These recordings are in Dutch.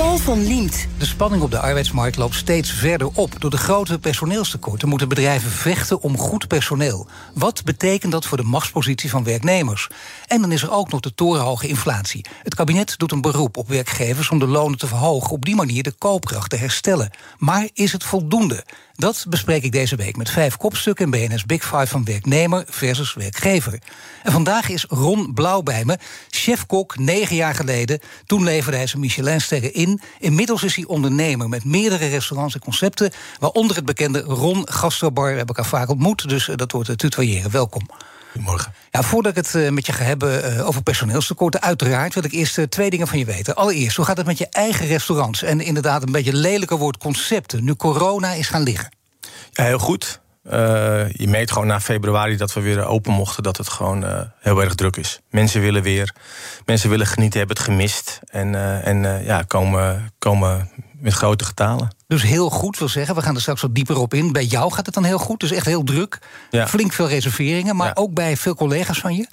Paul van Liemt. De spanning op de arbeidsmarkt loopt steeds verder op. Door de grote personeelstekorten moeten bedrijven vechten om goed personeel. Wat betekent dat voor de machtspositie van werknemers? En dan is er ook nog de torenhoge inflatie. Het kabinet doet een beroep op werkgevers om de lonen te verhogen, op die manier de koopkracht te herstellen. Maar is het voldoende? Dat bespreek ik deze week met vijf kopstukken in BNS Big Five van werknemer versus werkgever. En vandaag is Ron Blauw bij me, chefkok negen jaar geleden. Toen leverde hij zijn Michelinsterren in. Inmiddels is hij ondernemer met meerdere restaurants en concepten, waaronder het bekende Ron Gastrobar. We hebben elkaar vaak ontmoet, dus eh, dat wordt het tutoyeren. Welkom. Goedemorgen. Ja, voordat ik het eh, met je ga hebben eh, over personeelstekorten, uiteraard wil ik eerst eh, twee dingen van je weten. Allereerst, hoe gaat het met je eigen restaurants? En inderdaad, een beetje lelijker woord concepten, nu corona is gaan liggen. Ja, heel goed. Uh, je meet gewoon na februari dat we weer open mochten, dat het gewoon uh, heel erg druk is. Mensen willen weer, mensen willen genieten, hebben het gemist. En, uh, en ja, komen, komen met grote getalen. Dus heel goed wil zeggen, we gaan er straks wat dieper op in. Bij jou gaat het dan heel goed, dus echt heel druk. Ja. Flink veel reserveringen, maar Ja. ook bij veel collega's van je.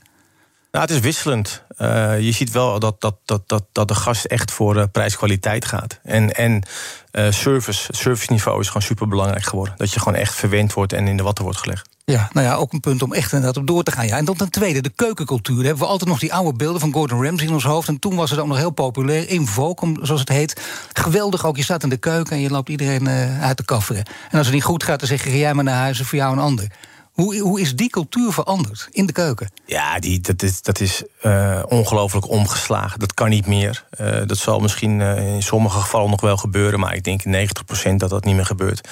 Nou, het is wisselend. Uh, je ziet wel dat, dat, dat, dat, dat de gast echt voor uh, prijs-kwaliteit gaat. En, en uh, service, serviceniveau is gewoon super belangrijk geworden. Dat je gewoon echt verwend wordt en in de watten wordt gelegd. Ja, nou ja, ook een punt om echt inderdaad op door te gaan. Ja. En dan ten tweede, de keukencultuur. Hebben we altijd nog die oude beelden van Gordon Ramsay in ons hoofd. En toen was het ook nog heel populair, in zoals het heet. Geweldig ook, je staat in de keuken en je loopt iedereen eh, uit de kafferen. En als het niet goed gaat, dan zeg je, ga jij maar naar huis en voor jou een ander. Hoe, hoe is die cultuur veranderd in de keuken? Ja, die, dat is, dat is uh, ongelooflijk omgeslagen. Dat kan niet meer. Uh, dat zal misschien uh, in sommige gevallen nog wel gebeuren, maar ik denk in 90% dat dat niet meer gebeurt.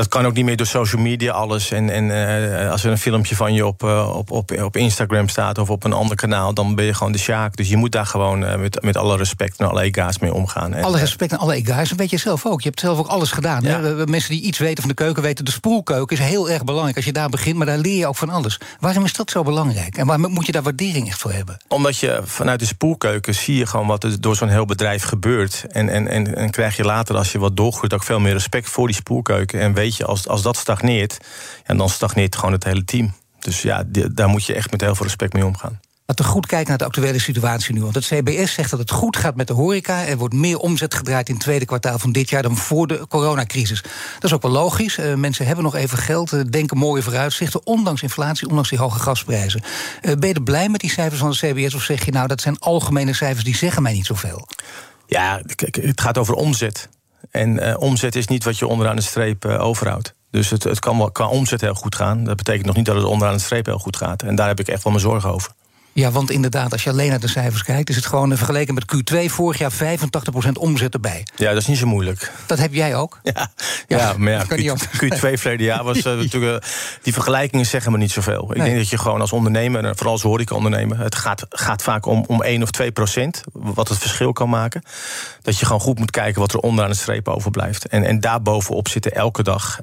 Dat kan ook niet meer door social media alles. En, en uh, als er een filmpje van je op, uh, op, op, op Instagram staat of op een ander kanaal, dan ben je gewoon de sjaak. Dus je moet daar gewoon uh, met, met alle respect en alle ega's mee omgaan. Alle respect en alle ega's, weet je zelf ook. Je hebt zelf ook alles gedaan. Ja. Hè? Mensen die iets weten van de keuken weten, de spoelkeuken is heel erg belangrijk. Als je daar begint, maar daar leer je ook van alles. Waarom is dat zo belangrijk? En waarom moet je daar waardering echt voor hebben? Omdat je vanuit de spoelkeuken zie je gewoon wat er door zo'n heel bedrijf gebeurt. En, en, en, en krijg je later, als je wat doorgroeit, ook veel meer respect voor die spoelkeuken. En weet als, als dat stagneert, dan stagneert gewoon het hele team. Dus ja, die- daar moet je echt met heel veel respect mee omgaan. Laten we goed kijken naar de actuele situatie nu. Want het CBS zegt dat het goed gaat met de horeca. Er wordt meer omzet gedraaid in het tweede kwartaal van dit jaar dan voor de coronacrisis. Dat is ook wel logisch. Eh, mensen hebben nog even geld, eh, denken mooie vooruitzichten. Ondanks inflatie, ondanks die hoge gasprijzen. Eh, ben je er blij met die cijfers van het CBS? Of zeg je nou dat zijn algemene cijfers die zeggen mij niet zoveel? Ja, het gaat over omzet. En eh, omzet is niet wat je onderaan de streep eh, overhoudt. Dus het, het kan wel qua omzet heel goed gaan. Dat betekent nog niet dat het onderaan de streep heel goed gaat. En daar heb ik echt wel mijn zorgen over. Ja, want inderdaad, als je alleen naar de cijfers kijkt, is het gewoon eh, vergeleken met Q2 vorig jaar 85% omzet erbij. Ja, dat is niet zo moeilijk. Dat heb jij ook. Ja, ja, maar ja, niet Q, Q2 verleden jaar was eh, natuurlijk... eh, die vergelijkingen zeggen me niet zoveel. Ik Nee. denk dat je gewoon als ondernemer, en vooral als horeca-ondernemer... het gaat, gaat vaak om, om 1 of 2 procent, wat het verschil kan maken. Dat je gewoon goed moet kijken wat er onderaan de streep overblijft. En, en daarbovenop zitten elke dag,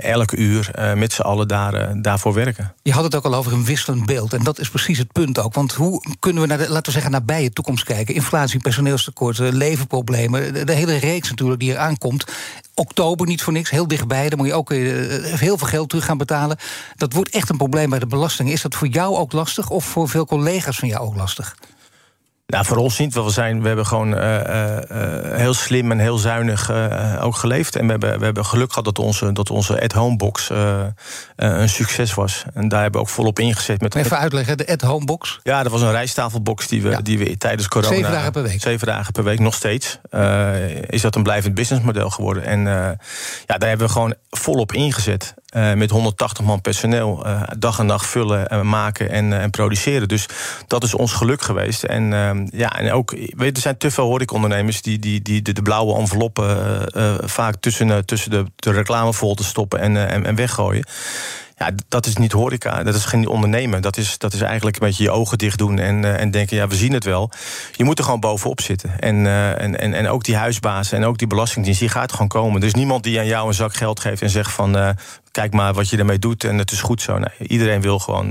elke uur... met z'n allen daar, daarvoor werken. Je had het ook al over een wisselend beeld. En dat is precies het punt ook. Want hoe kunnen we naar de, laten we zeggen, nabije toekomst kijken? Inflatie, personeelstekorten, levenproblemen. De, de hele reeks natuurlijk die er aankomt. Oktober niet voor niks, heel dichtbij. Dan moet je ook eh, heel veel geld terug gaan betalen. Dat wordt echt een probleem bij de belasting. Is dat voor jou ook lastig of voor veel collega's van jou ook lastig? Nou, voor ons niet. Want we, zijn, we hebben gewoon eh, eh, eh, heel slim en heel zuinig ook geleefd. En we hebben, we hebben geluk gehad dat onze, dat onze at-home box een succes was. En daar hebben we ook volop ingezet. Met, Even uitleggen, de at-home box. ja, dat was een rijsttafelbox die we, Ja. die we tijdens corona... Zeven dagen per week. Zeven dagen per week, nog steeds. is dat een blijvend businessmodel geworden. En ja, daar hebben we gewoon volop ingezet. Eh, met 180 man personeel. eh, dag en dag vullen, en maken en, eh, en produceren. Dus dat is ons geluk geweest. En, eh, ja, en ook, weet, er zijn te veel horecaondernemers... die, die, die de, blauwe enveloppen eh, eh, vaak tussen, eh, tussen de, de reclame vol te stoppen en, eh, en, en weggooien. Ja, dat is niet horeca, dat is geen ondernemen. Dat is, dat is eigenlijk een beetje je ogen dicht doen en, uh, en denken, ja, we zien het wel. Je moet er gewoon bovenop zitten. En, uh, en, en, en ook die huisbaas en ook die belastingdienst, die gaat gewoon komen. Er is niemand die aan jou een zak geld geeft en zegt van... Uh, kijk maar wat je ermee doet en het is goed zo. Nee, iedereen wil gewoon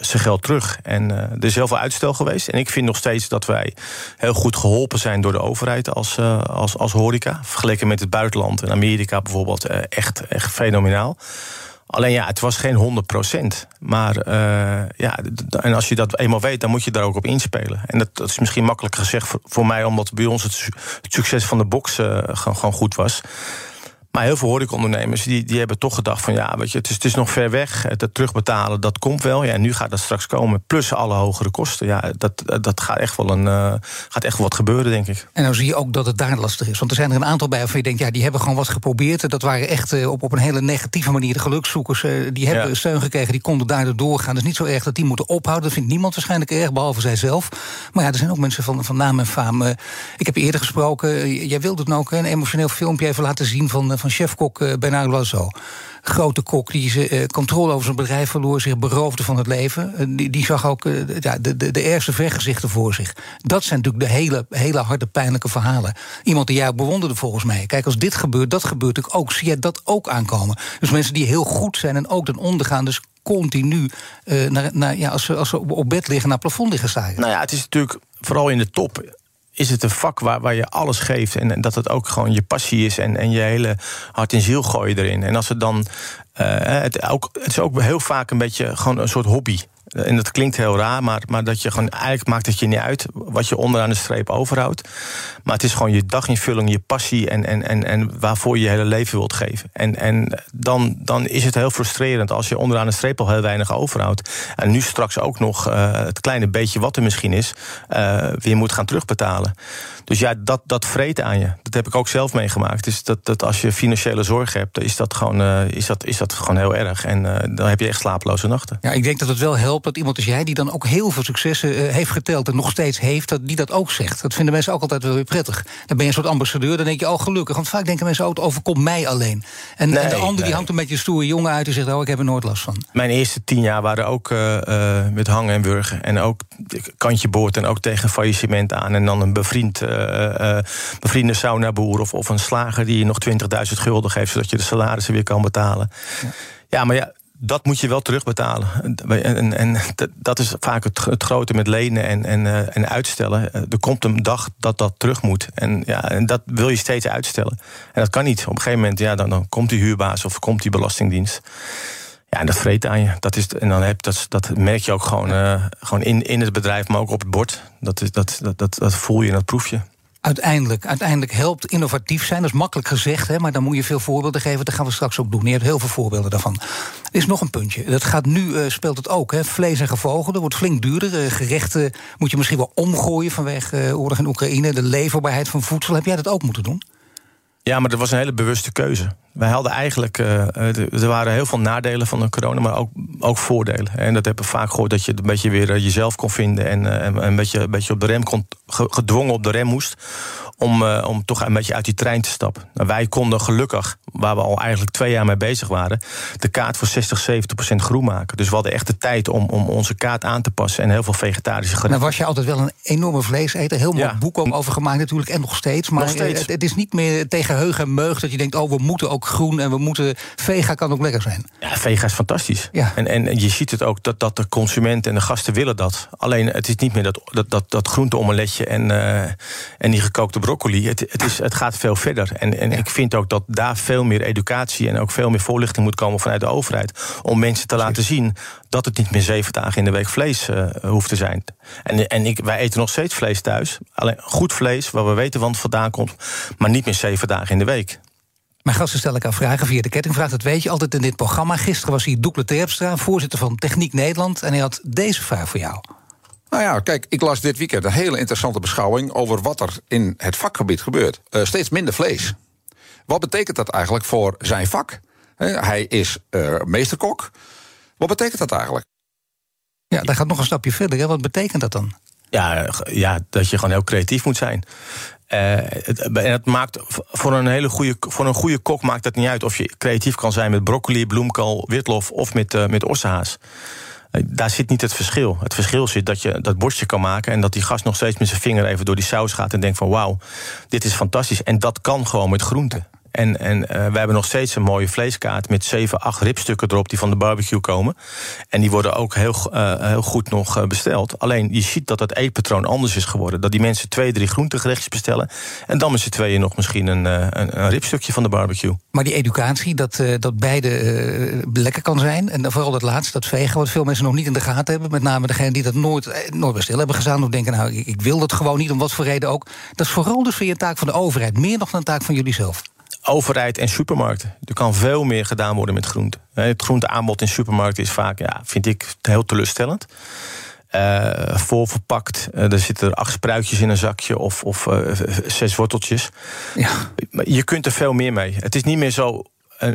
zijn geld terug. En er is heel veel uitstel geweest. En ik vind nog steeds dat wij heel goed geholpen zijn door de overheid als, als, als horeca. Vergeleken met het buitenland en Amerika bijvoorbeeld, echt, echt fenomenaal. Alleen ja, het was geen 100% Maar uh, ja, en als je dat eenmaal weet, dan moet je daar ook op inspelen. En dat, dat is misschien makkelijk gezegd voor, mij, omdat bij ons het, succes van de box gewoon, gewoon goed was. Maar heel veel horecaondernemers die, die hebben toch gedacht van ja, weet je, het is, het is nog ver weg. Het, terugbetalen, dat komt wel. Ja, nu gaat dat straks komen. Plus alle hogere kosten. Ja, dat, dat gaat echt wel een uh, gaat echt wel wat gebeuren, denk ik. En dan zie je ook dat het daar lastig is. Want er zijn er een aantal bij waarvan je denkt, ja, die hebben gewoon wat geprobeerd. Dat waren echt uh, op, op een hele negatieve manier de gelukszoekers. Uh, die hebben ja. steun gekregen, die konden daardoor doorgaan. Het is niet zo erg dat die moeten ophouden. Dat vindt niemand waarschijnlijk erg, behalve zijzelf. Maar ja, er zijn ook mensen van, van naam en faam. ik heb eerder gesproken, jij wilde het ook een emotioneel filmpje even laten zien van van chefkok uh, Bernard Loiseau. Grote kok die ze, uh, controle over zijn bedrijf verloor, zich beroofde van het leven. Uh, die, die, zag ook ja, de, de, de ergste vergezichten voor zich. Dat zijn natuurlijk de hele, hele harde, pijnlijke verhalen. Iemand die jou bewonderde volgens mij. Kijk, als dit gebeurt, dat gebeurt ook. Zie jij dat ook aankomen? Dus mensen die heel goed zijn en ook ten onder gaan. Dus continu, naar, naar, ja, als, ze, als ze op bed liggen, naar plafond liggen stijgen. Nou ja, het is natuurlijk vooral in de top is het een vak waar, waar je alles geeft. En, dat het ook gewoon je passie is. En, en je hele hart en ziel gooi je erin. En als het dan. Uh, het, ook, het is ook heel vaak een beetje gewoon een soort hobby. En dat klinkt heel raar, maar, maar dat je gewoon eigenlijk maakt het je niet uit wat je onderaan de streep overhoudt. Maar het is gewoon je daginvulling, je passie en, en, en, en waarvoor je je hele leven wilt geven. En, en dan, dan is het heel frustrerend als je onderaan de streep al heel weinig overhoudt. En nu straks ook nog uh, het kleine beetje wat er misschien is, uh, weer moet gaan terugbetalen. Dus ja, dat, dat vreet aan je. Dat heb ik ook zelf meegemaakt. Dus dat, dat als je financiële zorg hebt, is dat gewoon, is dat, is dat gewoon heel erg. En dan heb je echt slapeloze nachten. Ja, ik denk dat het wel helpt dat iemand als jij, die dan ook heel veel successen heeft geteld en nog steeds heeft, dat die dat ook zegt. Dat vinden mensen ook altijd wel weer prettig. Dan ben je een soort ambassadeur, dan denk je, oh gelukkig. Want vaak denken mensen, oh, het overkomt mij alleen. En, nee, en de ander nee. die hangt een beetje stoere jongen uit en zegt, oh, ik heb er nooit last van. Mijn eerste tien jaar waren ook uh, uh, met hangen en wurgen. En ook kantje boord en ook tegen faillissement aan. En dan een bevriend, uh, bevriende saunaboer of, of een slager die je nog 20.000 gulden geeft, zodat je de salarissen weer kan betalen. Ja, ja maar ja, dat moet je wel terugbetalen. En, en dat is vaak het, grote met lenen en, en, uh, en uitstellen. Er komt een dag dat dat terug moet. En, ja, en dat wil je steeds uitstellen. En dat kan niet. Op een gegeven moment ja, dan, dan komt die huurbaas of komt die belastingdienst. Ja, en dat vreet aan je. Dat is, en dan heb, dat, dat merk je ook gewoon, uh, gewoon in, in het bedrijf, maar ook op het bord. Dat, is, dat, dat, dat, dat voel je en dat proef je. Uiteindelijk, uiteindelijk helpt innovatief zijn. Dat is makkelijk gezegd, hè, maar dan moet je veel voorbeelden geven. Dat gaan we straks ook doen. Je hebt heel veel voorbeelden daarvan. Er is nog een puntje. Dat gaat nu, uh, speelt het ook. Hè. Vlees en gevogelte wordt flink duurder. Uh, gerechten moet je misschien wel omgooien vanwege uh, oorlog in Oekraïne. De leverbaarheid van voedsel. Heb jij dat ook moeten doen? Ja, maar dat was een hele bewuste keuze. Wij hadden eigenlijk, uh, er waren heel veel nadelen van de corona, maar ook, ook voordelen. En dat hebben we vaak gehoord dat je een beetje weer jezelf kon vinden en, en een, beetje, een beetje op de rem kon, gedwongen op de rem moest. Om, uh, om toch een beetje uit die trein te stappen. Nou, wij konden gelukkig, waar we al eigenlijk twee jaar mee bezig waren, de kaart voor 60, 70 procent groen maken. Dus we hadden echt de tijd om, om onze kaart aan te passen en heel veel vegetarische gerechten. Nou was je altijd wel een enorme vleeseter, heel mooi ja. boek ook over gemaakt natuurlijk en nog steeds. Maar nog steeds. Het, het, is niet meer tegen heug en meug dat je denkt, oh we moeten ook groen en we moeten. Vega kan ook lekker zijn. Ja, vega is fantastisch. Ja. En, en je ziet het ook dat, dat de consument en de gasten willen dat. Alleen het is niet meer dat, dat, dat, dat groenteomeletje en, uh, en die gekookte broccoli. Het, het, is, het gaat veel verder. En, en ja. ik vind ook dat daar veel meer educatie en ook veel meer voorlichting moet komen vanuit de overheid. Om mensen te laten zien dat het niet meer zeven dagen in de week vlees uh, hoeft te zijn. En, en ik, wij eten nog steeds vlees thuis. Alleen goed vlees, waar we weten waar het vandaan komt. Maar niet meer zeven dagen in de week. Mijn gasten stellen elkaar vragen via de kettingvraag. Dat weet je altijd in dit programma. Gisteren was hier Doekle Terpstra, voorzitter van Techniek Nederland. En hij had deze vraag voor jou. Nou ja, kijk, ik las dit weekend een hele interessante beschouwing... over wat er in het vakgebied gebeurt. Uh, steeds minder vlees. Wat betekent dat eigenlijk voor zijn vak? He, hij is uh, meesterkok. Wat betekent dat eigenlijk? Ja, daar gaat nog een stapje verder. Hè? Wat betekent dat dan? Ja, ja, dat je gewoon heel creatief moet zijn. Uh, het, en het maakt voor een hele goede, voor een goede kok maakt het niet uit of je creatief kan zijn met broccoli, bloemkool, witlof of met, uh, met ossehaas. Daar zit niet het verschil. Het verschil zit dat je dat bordje kan maken en dat die gast nog steeds met zijn vinger even door die saus gaat en denkt van wauw, dit is fantastisch. En dat kan gewoon met groenten. En, en uh, we hebben nog steeds een mooie vleeskaart met 7, 8 ribstukken erop die van de barbecue komen. En die worden ook heel, uh, heel goed nog uh, besteld. Alleen je ziet dat het eetpatroon anders is geworden. Dat die mensen twee, drie groentegerechtjes bestellen. En dan met z'n tweeën nog misschien een, een, een, ribstukje van de barbecue. Maar die educatie, dat, dat beide lekker kan zijn. En vooral dat laatste, dat vegen, wat veel mensen nog niet in de gaten hebben. Met name degenen die dat nooit, nooit bestel hebben gedaan. Of denken, nou, ik, ik wil dat gewoon niet, om wat voor reden ook. Dat is vooral dus weer een taak van de overheid. Meer nog dan een taak van jullie zelf overheid en supermarkten. Er kan veel meer gedaan worden met groenten. Het groenteaanbod in supermarkten is vaak, ja, vind ik, heel teleurstellend. Uh. Uh, er zitten er acht spruitjes in een zakje of, of uh, zes worteltjes. Ja. Je kunt er veel meer mee. Het is niet meer zo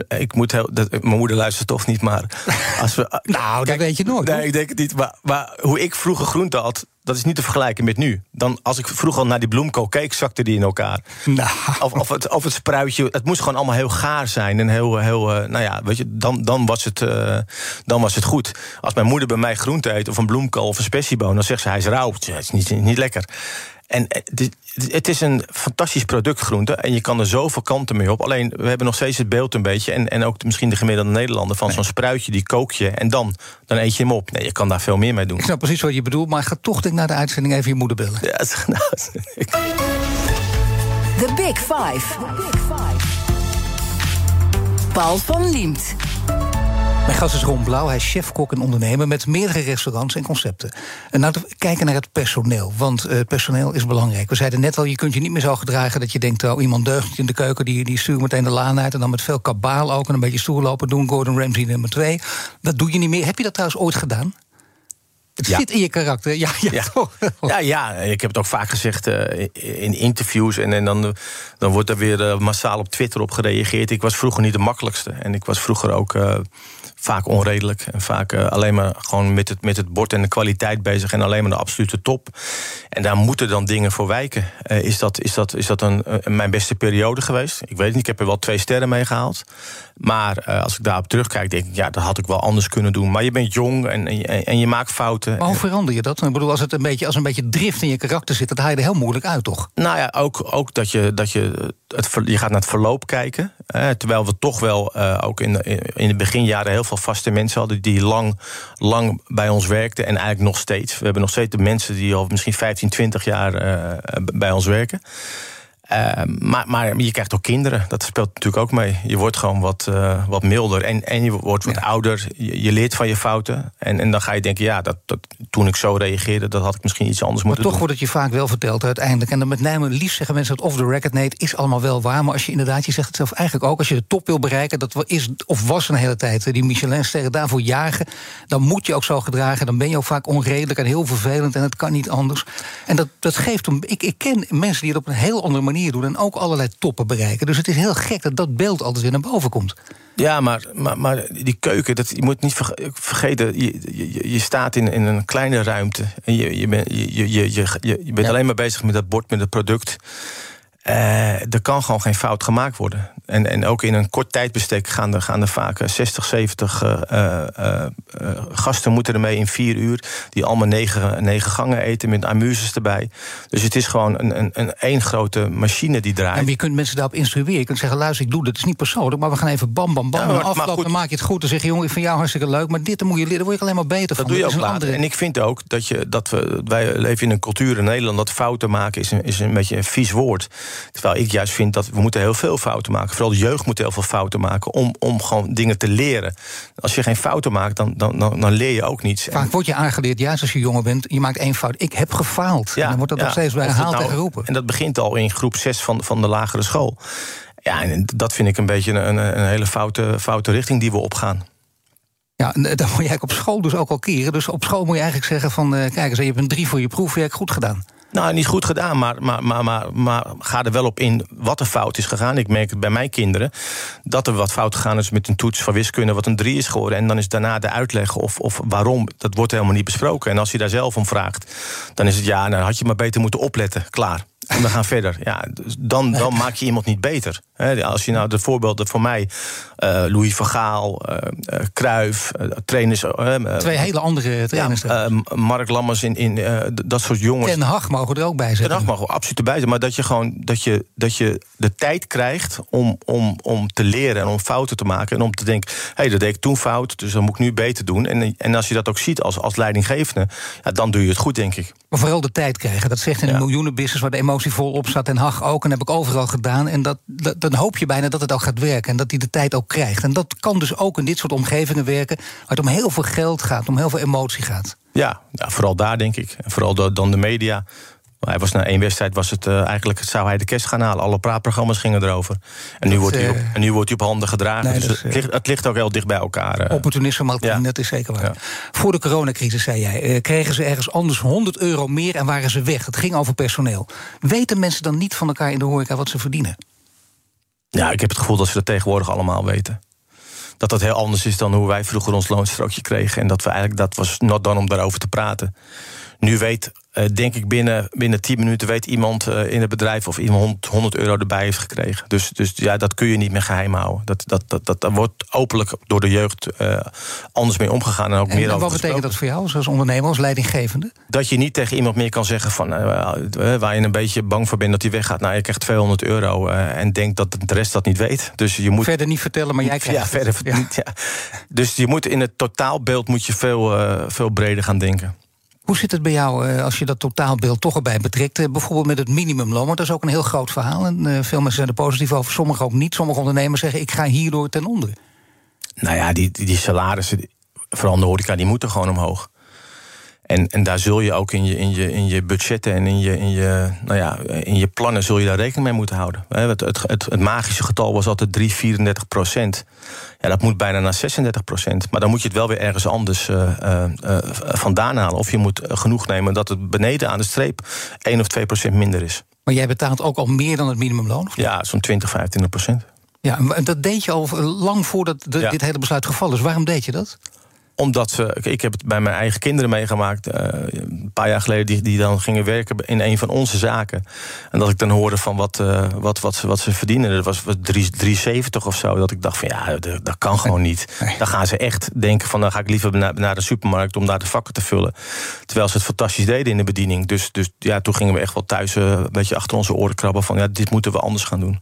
ik moet heel. Dat, mijn moeder luistert toch niet, maar. Als we, nou, dat weet je nooit. Nee, ik denk het niet. Maar, maar hoe ik vroeger groente had, dat is niet te vergelijken met nu. Dan, als ik vroeger al naar die bloemkool keek, zakte die in elkaar. Nou. Of, of, het, of het spruitje. Het moest gewoon allemaal heel gaar zijn. En heel, heel uh, nou ja, weet je, dan, dan, was het, uh, dan was het goed. Als mijn moeder bij mij groente eet, of een bloemkool of een spessieboon, dan zegt ze: hij is rauw. Het is niet, niet lekker. En eh, het is een fantastisch product, groente. En je kan er zoveel kanten mee op. Alleen, we hebben nog steeds het beeld een beetje... en, en ook misschien de gemiddelde Nederlander... van zo'n spruitje, die kook je en dan, dan eet je hem op. Nee, je kan daar veel meer mee doen. Ik snap precies wat je bedoelt... maar ga toch denk, na de uitzending even je moeder bellen. Ja, nou, The Big Five. Paul van Liemt. Mijn gast is Ron Blauw, hij is chef-kok en ondernemer met meerdere restaurants en concepten. En nou kijken naar het personeel, want uh, personeel is belangrijk. We zeiden net al, je kunt je niet meer zo gedragen dat je denkt, oh, iemand deugt in de keuken, die, die stuurt meteen de laan uit en dan met veel kabaal ook en een beetje stoerlopen doen, Gordon Ramsay nummer twee. Dat doe je niet meer. Heb je dat trouwens ooit gedaan? Het zit in je karakter. Ja, ja, ja. ja, ja, ik heb het ook vaak gezegd uh, in interviews. En, en dan, dan wordt er weer uh, massaal op Twitter op gereageerd. Ik was vroeger niet de makkelijkste. En ik was vroeger ook uh, vaak onredelijk. En vaak uh, alleen maar gewoon met het, met het bord en de kwaliteit bezig. En alleen maar de absolute top. En daar moeten dan dingen voor wijken. Uh, is dat, is dat, is dat een, uh, mijn beste periode geweest? Ik weet het niet. Ik heb er wel twee sterren mee gehaald. Maar als ik daarop terugkijk, denk ik, ja, dat had ik wel anders kunnen doen. Maar je bent jong en, en, en je maakt fouten. Maar hoe verander je dat? Ik bedoel, als het een beetje, als een beetje drift in je karakter zit, dat haal je er heel moeilijk uit, toch? Nou ja, ook, ook dat je, dat je, het, je gaat naar het verloop kijken. terwijl we toch wel ook in in de beginjaren heel veel vaste mensen hadden die lang, lang bij ons werkten. En eigenlijk nog steeds. We hebben nog steeds de mensen die al misschien 15, 20 jaar uh, bij ons werken. Uh, maar, maar je krijgt ook kinderen. Dat speelt natuurlijk ook mee. Je wordt gewoon wat, uh, wat milder. En, en je wordt wat ja. ouder. Je, je, leert van je fouten. En, en dan ga je denken, ja, dat, dat, toen ik zo reageerde... dat had ik misschien iets anders moeten doen. Maar toch wordt het je vaak wel verteld uiteindelijk. En dan met name liefst zeggen mensen dat off the record... nee, het is allemaal wel waar. Maar als je inderdaad, je zegt het zelf eigenlijk ook... als je de top wil bereiken, dat is of was een hele tijd... die Michelin-sterren daarvoor jagen... dan moet je ook zo gedragen. Dan ben je ook vaak onredelijk en heel vervelend... en het kan niet anders. En dat, dat geeft... Een, ik, ik ken mensen die het op een heel andere manier doen en ook allerlei toppen bereiken. Dus het is heel gek dat dat beeld altijd weer naar boven komt. Ja, maar, maar, maar die keuken, dat, je moet niet vergeten... je, je, je staat in, in een kleine ruimte... en je, je, ben, je, je, je, je bent ja. alleen maar bezig met dat bord, met het product... Uh, er kan gewoon geen fout gemaakt worden. En, en ook in een kort tijdbestek gaan er, gaan er vaak 60, 70 uh, uh, gasten moeten ermee in vier uur. Die allemaal negen, negen gangen eten met amuses erbij. Dus het is gewoon een, een, een één grote machine die draait. En je kunt mensen daarop instrueren. Je kunt zeggen, luister, ik doe dit, het is niet persoonlijk... maar we gaan even bam, bam, bam. Ja, maar, afloop, goed, dan maak je het goed. Dan zeg je, jongen, ik vind jou hartstikke leuk... maar dit dan moet je leren, daar word je alleen maar beter dat van. Doe je ook later. Andere... En ik vind ook dat, je, dat we... wij leven in een cultuur in Nederland... dat fouten maken is een, is een beetje een vies woord. Terwijl ik juist vind dat we moeten heel veel fouten maken. Vooral de jeugd moet heel veel fouten maken om, om gewoon dingen te leren. Als je geen fouten maakt, dan, dan, dan, dan leer je ook niets. Vaak word je aangeleerd, juist als je jonger bent, je maakt één fout. Ik heb gefaald. Ja, en dan wordt dat ja, nog steeds bij herhaald nou, en geroepen. En dat begint al in groep 6 van, van de lagere school. Ja, en dat vind ik een beetje een, een hele foute, foute richting die we opgaan. Ja, en eh, dan moet je eigenlijk op school dus ook al keren. Dus op school moet je eigenlijk zeggen van... Uh, kijk eens, je hebt een drie voor je proefwerk, goed gedaan. Nou, niet goed gedaan, maar, maar, maar, maar, maar ga er wel op in wat er fout is gegaan. Ik merk het bij mijn kinderen dat er wat fout gegaan is met een toets van wiskunde, wat een 3 is geworden. En dan is daarna de uitleg of, of waarom, dat wordt helemaal niet besproken. En als je daar zelf om vraagt, dan is het ja, nou had je maar beter moeten opletten. Klaar. En we gaan verder. Ja, dus dan, dan maak je iemand niet beter. als je nou de voorbeelden voor mij, uh, Louis van Gaal, uh, uh, Cruijff, trainers. Twee hele andere trainers. Ja, Mark Lammers in, in dat soort jongens. Ten Hag mogen er ook bij zijn. Ten Hag mag absoluut erbij zijn. Maar dat je gewoon dat je, dat je de tijd krijgt om, om, om te leren en om fouten te maken. En om te denken, hé, hey, dat deed ik toen fout, dus dan moet ik nu beter doen. En, en als je dat ook ziet als, als leidinggevende, ja, dan doe je het goed, denk ik. Maar vooral de tijd krijgen. Dat zegt in een miljoenenbusiness waar de emotie vol op staat. En Hag ook. En heb ik overal gedaan. En dat, dan hoop je bijna dat het ook gaat werken. En dat hij de tijd ook krijgt. En dat kan dus ook in dit soort omgevingen werken. Waar het om heel veel geld gaat. Om heel veel emotie gaat. Ja, ja vooral daar denk ik. En vooral dan de media. Hij was na één wedstrijd, was het, uh, eigenlijk zou hij de kerst gaan halen. Alle praatprogramma's gingen erover. En nu, wordt, hij op, eh, en nu wordt hij op handen gedragen. dus het, ligt, het, ligt, ook heel dicht bij elkaar. Uh. Opportunisme, ja. dat is zeker waar. Voor de coronacrisis, zei jij, kregen ze ergens anders 100 euro meer en waren ze weg. Het ging over personeel. Weten mensen dan niet van elkaar in de horeca wat ze verdienen? Ja, ik heb het gevoel dat ze dat tegenwoordig allemaal weten dat dat heel anders is dan hoe wij vroeger ons loonstrookje kregen. En dat we eigenlijk, dat was not dan om daarover te praten. Nu weet, uh, denk ik, binnen, binnen 10 minuten weet iemand uh, in het bedrijf of iemand 100 euro erbij heeft gekregen. Dus, dus ja, dat kun je niet meer geheim houden. Dat, dat, dat, dat, daar wordt openlijk door de jeugd uh, anders mee omgegaan. En, ook en, meer en wat betekent dat voor jou als ondernemer, als leidinggevende? Dat je niet tegen iemand meer kan zeggen van waar je een beetje bang voor bent dat hij weggaat. Nou, je krijgt 200 euro en denkt dat de rest dat niet weet. Dus je moet verder niet vertellen, maar jij krijgt ja, verder ja. Niet, ja. Dus je moet in het totaalbeeld moet je veel, veel breder gaan denken. Hoe zit het bij jou eh, als je dat totaalbeeld toch erbij betrekt? Eh, bijvoorbeeld met het minimumloon, want dat is ook een heel groot verhaal. En uh, veel mensen zijn er positief over, sommigen ook niet. Sommige ondernemers zeggen, ik ga hierdoor ten onder. Nou ja, die, die salarissen, vooral de horeca, die moeten gewoon omhoog. En, en daar zul je ook in je, in je, in je budgetten en in je, in, je, nou ja, in je plannen zul je daar rekening mee moeten houden. Het, het, het, het magische getal was altijd 3, 34 procent. Ja, dat moet bijna naar 36 procent. Maar dan moet je het wel weer ergens anders uh, uh, vandaan halen. Of je moet genoeg nemen dat het beneden aan de streep 1 of 2 procent minder is. Maar jij betaalt ook al meer dan het minimumloon? Of ja, zo'n 20, 25 procent. Ja, en dat deed je al lang voordat de, ja. dit hele besluit gevallen is. Waarom deed je dat? Omdat ze, ik heb het bij mijn eigen kinderen meegemaakt, uh, een paar jaar geleden, die, die dan gingen werken in een van onze zaken. En dat ik dan hoorde van wat, uh, wat, wat, wat ze verdienen. Dat was, was 370 of zo. Dat ik dacht van ja, dat, dat kan gewoon niet. Dan gaan ze echt denken van dan ga ik liever naar, naar de supermarkt om daar de vakken te vullen. Terwijl ze het fantastisch deden in de bediening. Dus, dus ja, toen gingen we echt wel thuis uh, een beetje achter onze oren krabben van ja, dit moeten we anders gaan doen.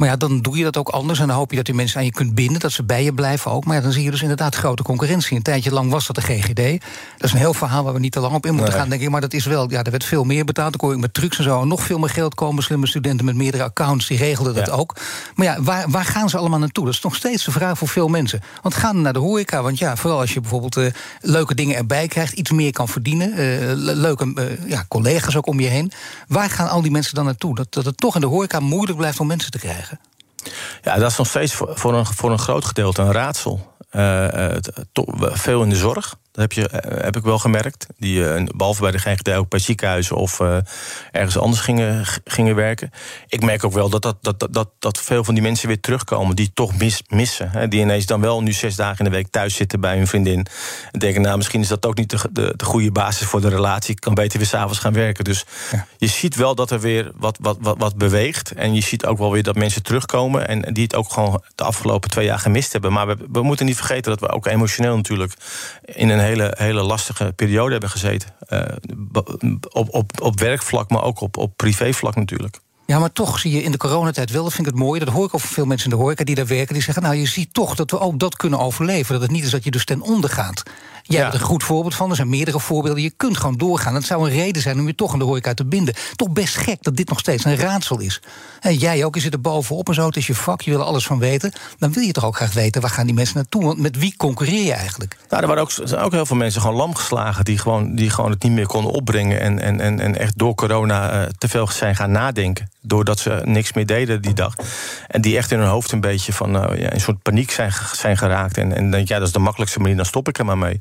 Maar ja, dan doe je dat ook anders. En dan hoop je dat die mensen aan je kunt binden, dat ze bij je blijven ook. Maar ja, dan zie je dus inderdaad grote concurrentie. Een tijdje lang was dat de GGD. Dat is een heel verhaal waar we niet te lang op in moeten nee. gaan, denk ik. Maar dat is wel, ja, er werd veel meer betaald. Dan kon ik met trucs en zo. En nog veel meer geld komen. Slimme studenten met meerdere accounts, die regelden dat ja. ook. Maar ja, waar, waar gaan ze allemaal naartoe? Dat is nog steeds de vraag voor veel mensen. Want gaan naar de horeca. Want ja, vooral als je bijvoorbeeld uh, leuke dingen erbij krijgt, iets meer kan verdienen. Uh, leuke uh, ja, collega's ook om je heen. Waar gaan al die mensen dan naartoe? Dat, dat het toch in de horeca moeilijk blijft om mensen te krijgen. Ja, dat is nog steeds voor, een, voor een groot gedeelte een raadsel. Uh, to, veel in de zorg. Dat heb, je, heb ik wel gemerkt. Die uh, behalve bij de GGD ook bij ziekenhuizen of uh, ergens anders gingen, gingen werken. Ik merk ook wel dat, dat, dat, dat, dat veel van die mensen weer terugkomen die toch mis, missen. Hè, die ineens dan wel nu zes dagen in de week thuis zitten bij hun vriendin. En denken, nou misschien is dat ook niet de, de, de goede basis voor de relatie. Ik kan beter weer s'avonds gaan werken. Dus ja. je ziet wel dat er weer wat, wat, wat, wat beweegt. En je ziet ook wel weer dat mensen terugkomen. En die het ook gewoon de afgelopen twee jaar gemist hebben. Maar we, we moeten niet vergeten dat we ook emotioneel natuurlijk in een hele, hele lastige periode hebben gezeten. Uh, op, op, op werkvlak, maar ook op, op privévlak natuurlijk. Ja, maar toch zie je in de coronatijd wel, dat vind ik het mooi... dat hoor ik over veel mensen in de horeca die daar werken... die zeggen, nou, je ziet toch dat we ook dat kunnen overleven. Dat het niet is dat je dus ten onder gaat. Jij ja. bent een goed voorbeeld van, er zijn meerdere voorbeelden. Je kunt gewoon doorgaan. Het zou een reden zijn om je toch in de horeca te binden. Toch best gek dat dit nog steeds een raadsel is. En jij ook, je zit er bovenop en zo, het is je vak, je wil er alles van weten. Dan wil je toch ook graag weten, waar gaan die mensen naartoe? Want met wie concurreer je eigenlijk? Nou, er waren ook, er zijn ook heel veel mensen gewoon lam geslagen... die gewoon, die gewoon het niet meer konden opbrengen... en, en, en, en echt door corona uh, te veel zijn gaan nadenken. Doordat ze niks meer deden die dag. En die echt in hun hoofd een beetje van uh, ja, een soort paniek zijn, zijn geraakt. En, en denk, ja, dat is de makkelijkste manier, dan stop ik er maar mee.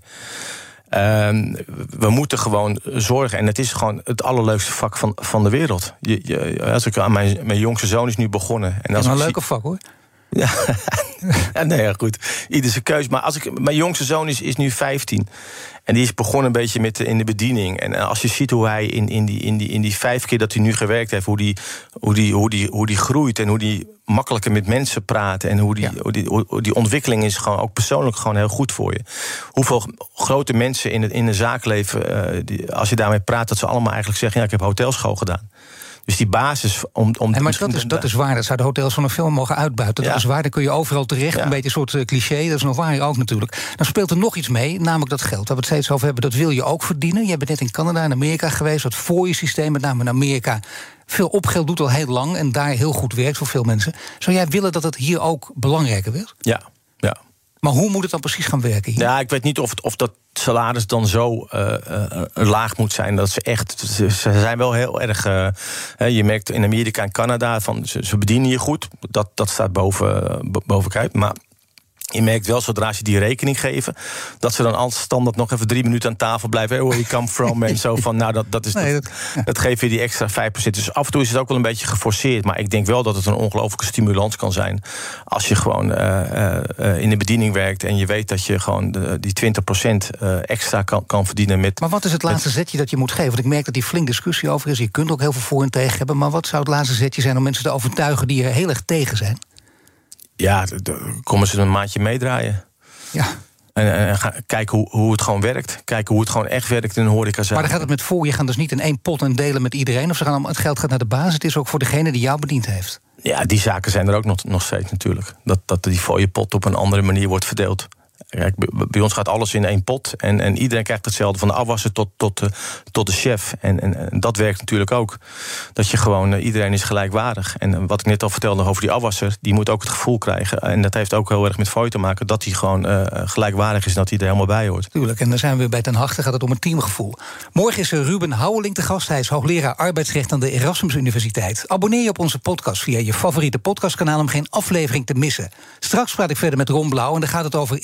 Ehm, we moeten gewoon zorgen. En het is gewoon het allerleukste vak van, van de wereld. Je, je, als ik aan mijn, mijn jongste zoon is nu begonnen. En als is een leuke vak hoor. Ja, Ja, nee, ja, goed. Ieder zijn keus. Maar als ik, mijn jongste zoon is, is nu 15. En die is begonnen een beetje met de, in de bediening. En als je ziet hoe hij in, in, die, in, die, in die vijf keer dat hij nu gewerkt heeft, hoe die, hoe die, hoe die, hoe die groeit en hoe die makkelijker met mensen praat. En hoe die, Ja. hoe die, hoe die ontwikkeling is gewoon ook persoonlijk gewoon heel goed voor je. Hoeveel grote mensen in het, in het zaakleven, eh, die, als je daarmee praat, dat ze allemaal eigenlijk zeggen: ja, ik heb hotelschool gedaan. Dus die basis om. om En maar dat is, dat is waar. Dat zou de hotels van een film mogen uitbuiten. Dat Ja. is waar. Daar kun je overal terecht. Ja. Een beetje een soort eh, cliché. Dat is nog waar ook natuurlijk. Dan speelt er nog iets mee. Namelijk dat geld. Waar we het steeds over hebben. Dat wil je ook verdienen. Je bent net in Canada en Amerika geweest. Dat voor je systeem, met name in Amerika. Veel opgeld doet al heel lang. En daar heel goed werkt voor veel mensen. Zou jij willen dat het hier ook belangrijker wordt? Ja, ja. Maar hoe moet het dan precies gaan werken hier? Ja, ik weet niet of, of dat salaris dan zo eh, eh, laag moet zijn. Dat ze echt. Ze, zijn wel heel erg. eh, je merkt in Amerika en Canada. Van, ze, bedienen je goed. Dat, dat staat boven, eh, bo- boven. Maar. Je merkt wel, zodra ze die rekening geven, dat ze dan als standaard nog even drie minuten aan tafel blijven. Hey, where you come from? En zo van, nou, dat, dat is. Nee, dat, dat- dat geeft weer die extra 5%. Dus af en toe is het ook wel een beetje geforceerd. Maar ik denk wel dat het een ongelooflijke stimulans kan zijn. Als je gewoon eh, eh, eh, in de bediening werkt en je weet dat je gewoon de, die 20% eh, extra kan, kan verdienen met. Maar wat is het laatste zetje dat je moet geven? Want ik merk dat hier flink discussie over is. Je kunt ook heel veel voor en tegen hebben. Maar wat zou het laatste zetje zijn om mensen te overtuigen die er heel erg tegen zijn? Ja, komen ze een maandje meedraaien. Ja. En, en hoe, hoe het gewoon werkt. Kijken hoe het gewoon echt werkt in een horecazaak. Maar dan gaat het met voor. Je gaat dus niet in één pot en delen met iedereen. Of ze gaan, het geld gaat naar de baas. Het is ook voor degene die jou bediend heeft. Ja, die zaken zijn er ook nog, nog steeds natuurlijk. Dat, dat die fooiepot op een andere manier wordt verdeeld. Bij- ons gaat alles in één pot. En, en iedereen krijgt hetzelfde. Van de afwasser tot, tot, de, tot de chef. En, en, dat werkt natuurlijk ook. Dat je gewoon, eh, iedereen is gelijkwaardig. En eh, wat ik net al vertelde over die afwasser... die moet ook het gevoel krijgen. En dat heeft ook heel erg met fooi te maken... dat hij gewoon eh, gelijkwaardig is en dat hij er helemaal bij hoort. Tuurlijk, en dan zijn we bij Ten. Dan gaat het om een teamgevoel. Morgen is Ruben Houweling te gast. Hij is hoogleraar arbeidsrecht aan de Erasmus Universiteit. Abonneer je op onze podcast via je favoriete podcastkanaal... om geen aflevering te missen. Straks praat ik verder met Ron Blauw... en dan gaat het over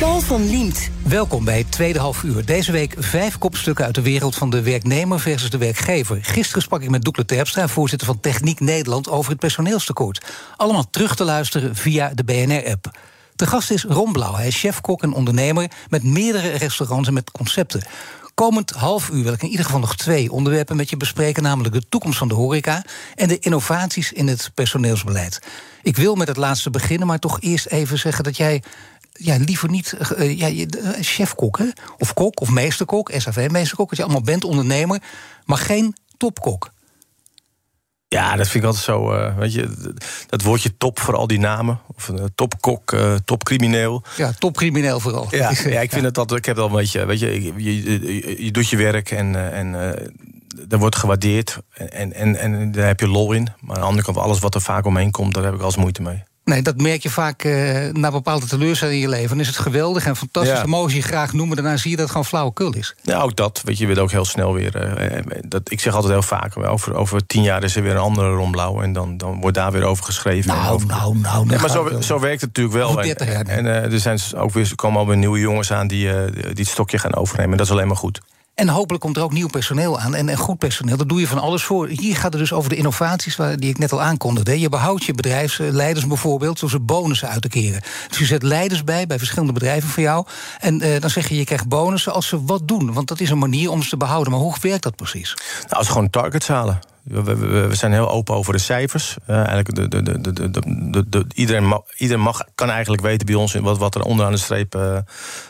Paul van Liemt. Welkom bij het tweede half uur. Deze week vijf kopstukken uit de wereld van de werknemer versus de werkgever. Gisteren sprak ik met Doekle Terpstra, voorzitter van Techniek Nederland, over het personeelstekort. Allemaal terug te luisteren via de BNR-app. De gast is Ron Blauw. Hij is chef-kok en ondernemer met meerdere restaurants en met concepten. Komend half uur wil ik in ieder geval nog twee onderwerpen met je bespreken, namelijk de toekomst van de horeca en de innovaties in het personeelsbeleid. Ik wil met het laatste beginnen, maar toch eerst even zeggen dat jij ja, liever niet eh, ja, eh, chefkok, hè? of kok, of meesterkok, SAV-meesterkok, dat je allemaal bent, ondernemer, maar geen topkok. Ja, dat vind ik altijd zo. weet je, dat woordje top voor al die namen. Of een topkok, topcrimineel. Ja, topcrimineel vooral. Ja, ja, ik vind het altijd. Ik heb al een beetje. Weet je, je, je, doet je werk en, en dat wordt gewaardeerd. En, en, en daar heb je lol in. Maar aan de andere kant, alles wat er vaak omheen komt, daar heb ik als moeite mee. Nee, dat merk je vaak eh, na bepaalde teleurstellingen in je leven. Dan is het geweldig en fantastisch. Ja. Dan mogen ze je graag noemen. Daarna zie je dat het gewoon flauwekul is. Ja, ook dat. Weet je, je ook heel snel weer. eh, eh, dat, ik zeg altijd heel vaak: over, over tien jaar is er weer een andere romblauw. En dan, dan wordt daar weer over geschreven. en Nou, over- nou, nou. Nee, maar zo, zo werkt het natuurlijk wel. En, 30 jaar, nee. en er zijn ook weer, er komen alweer nieuwe jongens aan die, die het stokje gaan overnemen. En dat is alleen maar goed. En hopelijk komt er ook nieuw personeel aan. En, en goed personeel, daar doe je van alles voor. Hier gaat het dus over de innovaties waar, die ik net al aankondigde. Je behoudt je bedrijfsleiders bijvoorbeeld, door ze bonussen uit te keren. Dus je zet leiders bij, bij verschillende bedrijven van jou. En eh, dan zeg je, je krijgt bonussen als ze wat doen. Want dat is een manier om ze te behouden. Maar hoe werkt dat precies? Nou, als gewoon targets halen. We, zijn heel open over de cijfers. Eigenlijk de, de, de, de, de, de, iedereen, mag, kan eigenlijk weten bij ons wat, wat er onderaan de streep uh,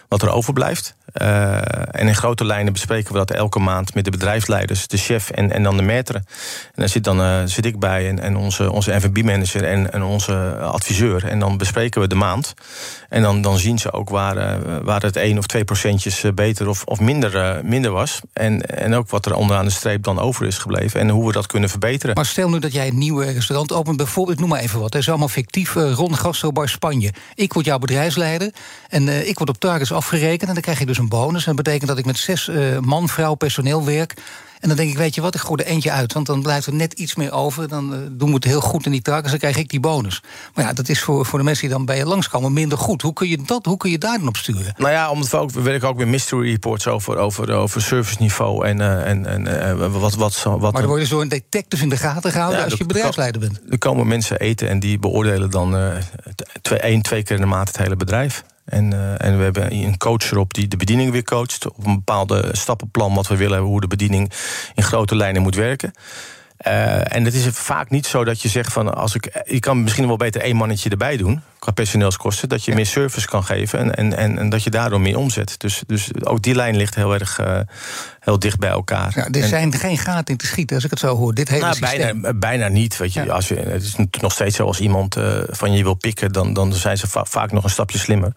wat er overblijft. Uh, en in grote lijnen bespreken we dat elke maand met de bedrijfsleiders, de chef en, en dan de maître. En daar zit, dan, uh, zit ik bij en, en onze, onze FB-manager en, en onze adviseur. En dan bespreken we de maand. En dan, dan zien ze ook waar, uh, waar het 1 of 2 procentjes beter of, of minder, minder was. En, en ook wat er onderaan de streep dan over is gebleven. En hoe we dat kunnen verbeteren. Maar stel nu dat jij een nieuw restaurant opent, bijvoorbeeld, noem maar even wat. Het is allemaal fictief, Ron Gastrobar Spanje. Ik word jouw bedrijfsleider en ik word op targets afgerekend. En dan krijg je dus een bonus. En dat betekent dat ik met zes uh, man, vrouw, personeel werk. En dan denk ik, weet je wat, ik gooi er eentje uit. Want dan blijft er net iets meer over. Dan uh, doen we het heel goed in die targets, dan krijg ik die bonus. Maar ja, dat is voor, voor de mensen die dan bij je langskomen minder goed. Hoe kun je, dat, hoe kun je daar dan op sturen? Nou ja, omdat we, ook, we werken ook met mystery reports over, over, over serviceniveau en, uh, en, en uh, wat, wat, wat... Maar dan word je zo een detective in de gaten gehouden ja, als je bedrijfsleider bent. Er komen mensen eten en die beoordelen dan twee, één, twee keer in de maand het hele bedrijf. En, uh, en we hebben een coach erop die de bediening weer coacht. Op een bepaalde stappenplan wat we willen hebben, hoe de bediening in grote lijnen moet werken. Uh, en het is vaak niet zo dat je zegt van als ik. Je kan misschien wel beter één mannetje erbij doen. Qua personeelskosten. Dat je ja. meer service kan geven. En, en, en, en, dat je daardoor meer omzet. Dus, dus ook die lijn ligt heel erg uh, heel dicht bij elkaar. Ja, er zijn geen gaten in te schieten, als ik het zo hoor. Dit hele nou, systeem. Bijna, bijna niet. Weet je, ja. als je, het is nog steeds zo als iemand uh, van je wil pikken, dan, dan zijn ze va vaak nog een stapje slimmer.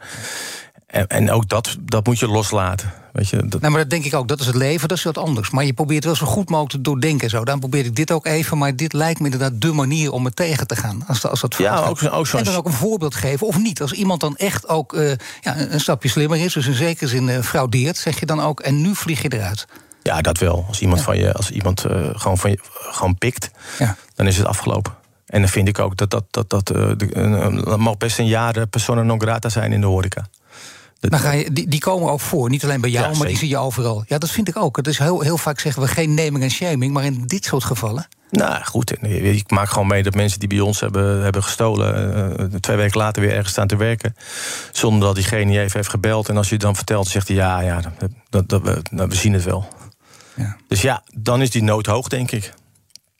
En, en ook dat, dat moet je loslaten. Weet je, dat... Nou, maar dat denk ik ook. Dat is het leven, dat is wat anders. Maar je probeert wel zo goed mogelijk te doordenken. Zo. Dan probeer ik dit ook even. Maar dit lijkt me inderdaad de manier om het tegen te gaan. Als, als dat ja, ook, ook en dan ook een voorbeeld geven. Of niet. Als iemand dan echt ook uh, ja, een stapje slimmer is. Dus in zekere zin uh, fraudeert. Zeg je dan ook. En nu vlieg je eruit. Ja, dat wel. Als iemand, ja. van je, als iemand uh, gewoon, van je, gewoon pikt. Ja. Dan is het afgelopen. En dan vind ik ook dat dat, dat, dat, uh, de, uh, mag best een jaar persona non grata zijn in de horeca. Dan ga je, die, die komen ook voor, niet alleen bij jou, ja, maar die zie je overal. Ja, dat vind ik ook. Het is heel, heel vaak zeggen we geen naming en shaming, maar in dit soort gevallen. Nou goed, ik maak gewoon mee dat mensen die bij ons hebben, hebben gestolen... Uh, twee weken later weer ergens staan te werken. Zonder dat diegene even heeft gebeld. En als je dan vertelt, zegt hij ja, ja dat, dat, dat, we, nou, we zien het wel. Ja. Dus ja, dan is die nood hoog, denk ik.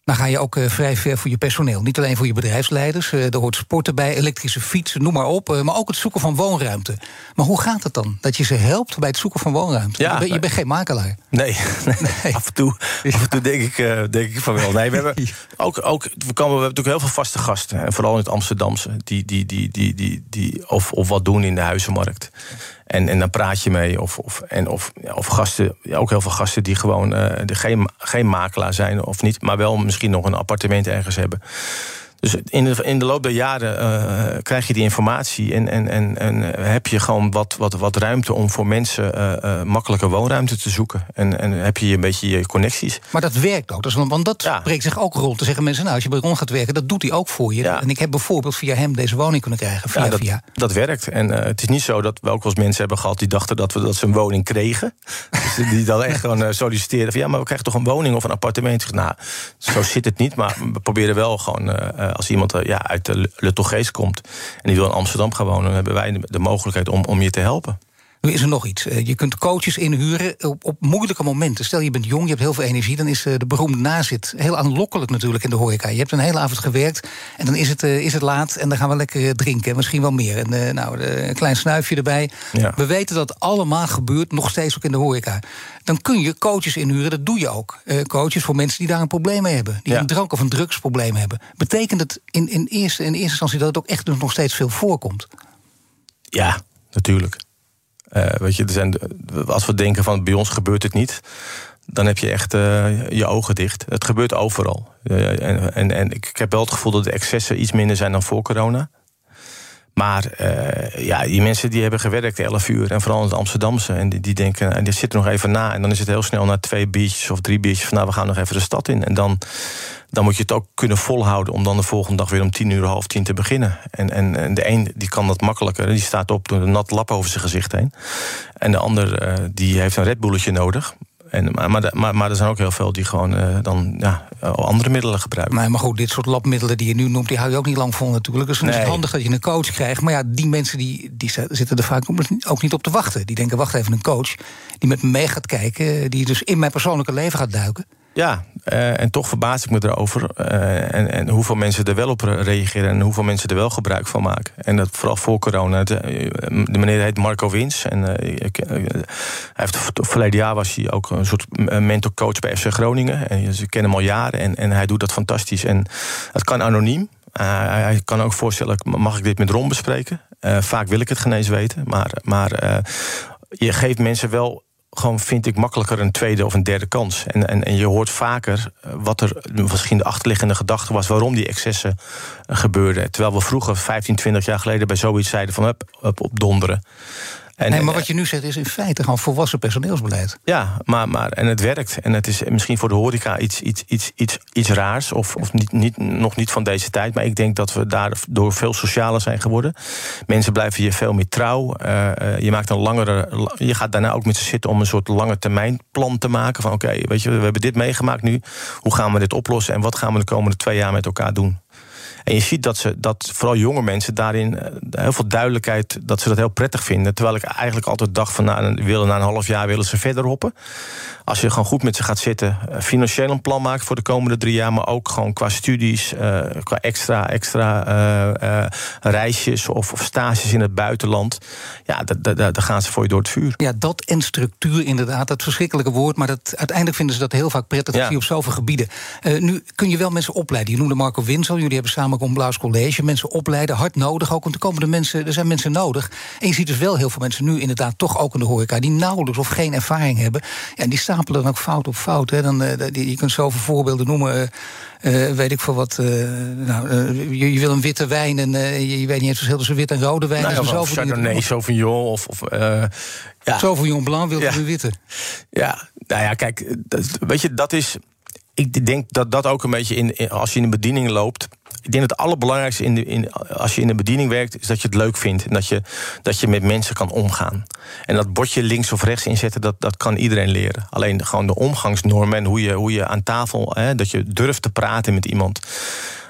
Dan ga je ook uh, vrij ver voor je personeel. Niet alleen voor je bedrijfsleiders. Uh, er hoort sporten bij, elektrische fietsen, noem maar op. Uh, maar ook het zoeken van woonruimte. Maar hoe gaat het dan? Dat je ze helpt bij het zoeken van woonruimte? Ja, je, ben, je bent geen makelaar. Nee, nee. nee. Af, en toe, af en toe denk ik, denk ik van wel. Nee, we hebben ook, ook we, komen, we hebben natuurlijk heel veel vaste gasten. En vooral in het Amsterdamse. Die, die, die, die, die, die, of, of wat doen in de huizenmarkt. En, en dan praat je mee. Of, of, en of, of gasten, ja, ook heel veel gasten die gewoon uh, geen, geen makelaar zijn of niet, maar wel misschien nog een appartement ergens hebben. Dus in de, in de loop der jaren uh, krijg je die informatie en, en, en, en heb je gewoon wat, wat, wat ruimte om voor mensen uh, makkelijke woonruimte te zoeken. En, en heb je een beetje je connecties. Maar dat werkt ook. Dus, want dat ja. spreekt zich ook rond. te zeggen mensen, nou, als je bij Ron gaat werken, dat doet hij ook voor je. Ja. En ik heb bijvoorbeeld via hem deze woning kunnen krijgen. Via, ja, dat, via. dat werkt. En het is niet zo dat we ook wel eens mensen hebben gehad die dachten dat we dat ze een woning kregen. dus die dan echt gewoon solliciteerden van ja, maar we krijgen toch een woning of een appartement. Nou, zo zit het niet. Maar we proberen wel gewoon als iemand ja, uit de Le komt en die wil in Amsterdam gaan wonen, dan hebben wij de mogelijkheid om, om je te helpen. Nu is er nog iets. Je kunt coaches inhuren op, op moeilijke momenten. Stel je bent jong, je hebt heel veel energie... dan is de beroemde nazit heel aanlokkelijk natuurlijk in de horeca. Je hebt een hele avond gewerkt en dan is het, is het laat... en dan gaan we lekker drinken, misschien wel meer. En nou, een klein snuifje erbij. Ja. We weten dat allemaal gebeurt, nog steeds ook in de horeca. Dan kun je coaches inhuren, dat doe je ook. coaches voor mensen die daar een probleem mee hebben. Die ja. een drank- of een drugsprobleem hebben. Betekent het in, in, eerste, in eerste instantie dat het ook echt nog steeds veel voorkomt? Ja, natuurlijk. Uh, weet je, er zijn, als we denken van bij ons gebeurt het niet, dan heb je echt uh, je ogen dicht. Het gebeurt overal. En, en, en ik heb wel het gevoel dat de excessen iets minder zijn dan voor corona. Maar ja, die mensen die hebben gewerkt 11 uur, en vooral het Amsterdamse, en die, die denken, en die zitten nog even na, en dan is het heel snel na twee biertjes of drie biertjes van, nou, we gaan nog even de stad in. En dan, dan moet je het ook kunnen volhouden om dan de volgende dag weer om tien uur, half tien te beginnen. En, en, de een die kan dat makkelijker, die staat op door een nat lap over zijn gezicht heen. En de ander uh, die heeft een redbulletje nodig. En, maar, maar, maar, maar er zijn ook heel veel die gewoon uh, dan ja, andere middelen gebruiken. Maar, maar goed, dit soort labmiddelen die je nu noemt, die hou je ook niet lang vol natuurlijk. Dus dan nee. is het handig dat je een coach krijgt. Maar ja, die mensen die, die zitten er vaak ook niet op te wachten. Die denken, wacht even, een coach die met me mee gaat kijken, die dus in mijn persoonlijke leven gaat duiken. Ja, uh, en toch verbaas ik me erover. Uh, en, en, hoeveel mensen er wel op reageren en hoeveel mensen er wel gebruik van maken. En dat vooral voor corona. De, de meneer heet Marco Wins. En uh, hij heeft, verleden jaar was hij ook een soort mentorcoach bij FC Groningen. En ze kennen hem al jaren en, en hij doet dat fantastisch. En het kan anoniem. hij kan ook voorstellen, mag ik dit met Ron bespreken? vaak wil ik het geen eens weten. Maar, maar je geeft mensen wel gewoon, vind ik, makkelijker een tweede of een derde kans. En, en, en je hoort vaker eh, wat er misschien de achterliggende gedachte was... waarom die excessen eh, gebeurden. Terwijl we vroeger, 15, 20 jaar geleden... bij zoiets zeiden van, up, up, op donderen. En, nee, maar wat je nu zegt is in feite gewoon volwassen personeelsbeleid. Ja, maar, maar en het werkt. En het is misschien voor de horeca iets, iets, iets, iets, iets raars. Of, of niet, niet, nog niet van deze tijd. Maar ik denk dat we daardoor veel socialer zijn geworden. Mensen blijven je veel meer trouw. Uh, je, maakt een langere, je gaat daarna ook met ze zitten om een soort lange termijn plan te maken. Van oké, weet je, we hebben dit meegemaakt nu. Hoe gaan we dit oplossen? En wat gaan we de komende twee jaar met elkaar doen? En je ziet dat, ze, dat vooral jonge mensen daarin eh, heel veel duidelijkheid, dat ze dat heel prettig vinden. Terwijl ik eigenlijk altijd dacht van nou, willen na een half jaar willen ze verder hoppen. Als je gewoon goed met ze gaat zitten, eh, financieel een plan maken voor de komende drie jaar, maar ook gewoon qua studies, uh, qua extra, extra uh, reisjes of, of, stages in het buitenland. Ja, daar gaan ze voor je door het vuur. Ja, dat en structuur inderdaad, dat verschrikkelijke woord, maar dat, uiteindelijk vinden ze dat heel vaak prettig ja. op zoveel gebieden. nu kun je wel mensen opleiden. Je noemde Marco Winsel, jullie hebben samen namelijk om Blaas College. Mensen opleiden, hard nodig ook. Want er komen de mensen, er zijn mensen nodig. En je ziet dus wel heel veel mensen nu inderdaad toch ook in de horeca... die nauwelijks of geen ervaring hebben. Ja, en die stapelen dan ook fout op fout. Hè. Dan, uh, je kunt zoveel voorbeelden noemen... Uh, weet ik voor wat. Uh, nou, uh, je, je, wil een witte wijn en je, je, weet niet het verschil tussen wit en rode wijn. Nou, ja, of Chardonnay, Sauvignon of... of ja. Sauvignon Blanc wil je witte. Ja, nou ja, kijk, dat, weet je, dat is... Ik denk dat dat ook een beetje in, in als je in de bediening loopt ik denk dat het allerbelangrijkste in in, als je in de bediening werkt, is dat je het leuk vindt. En dat je, dat je met mensen kan omgaan. En dat bordje links of rechts inzetten, dat, dat kan iedereen leren. Alleen gewoon de omgangsnormen en hoe je, hoe je aan tafel, hè, dat je durft te praten met iemand.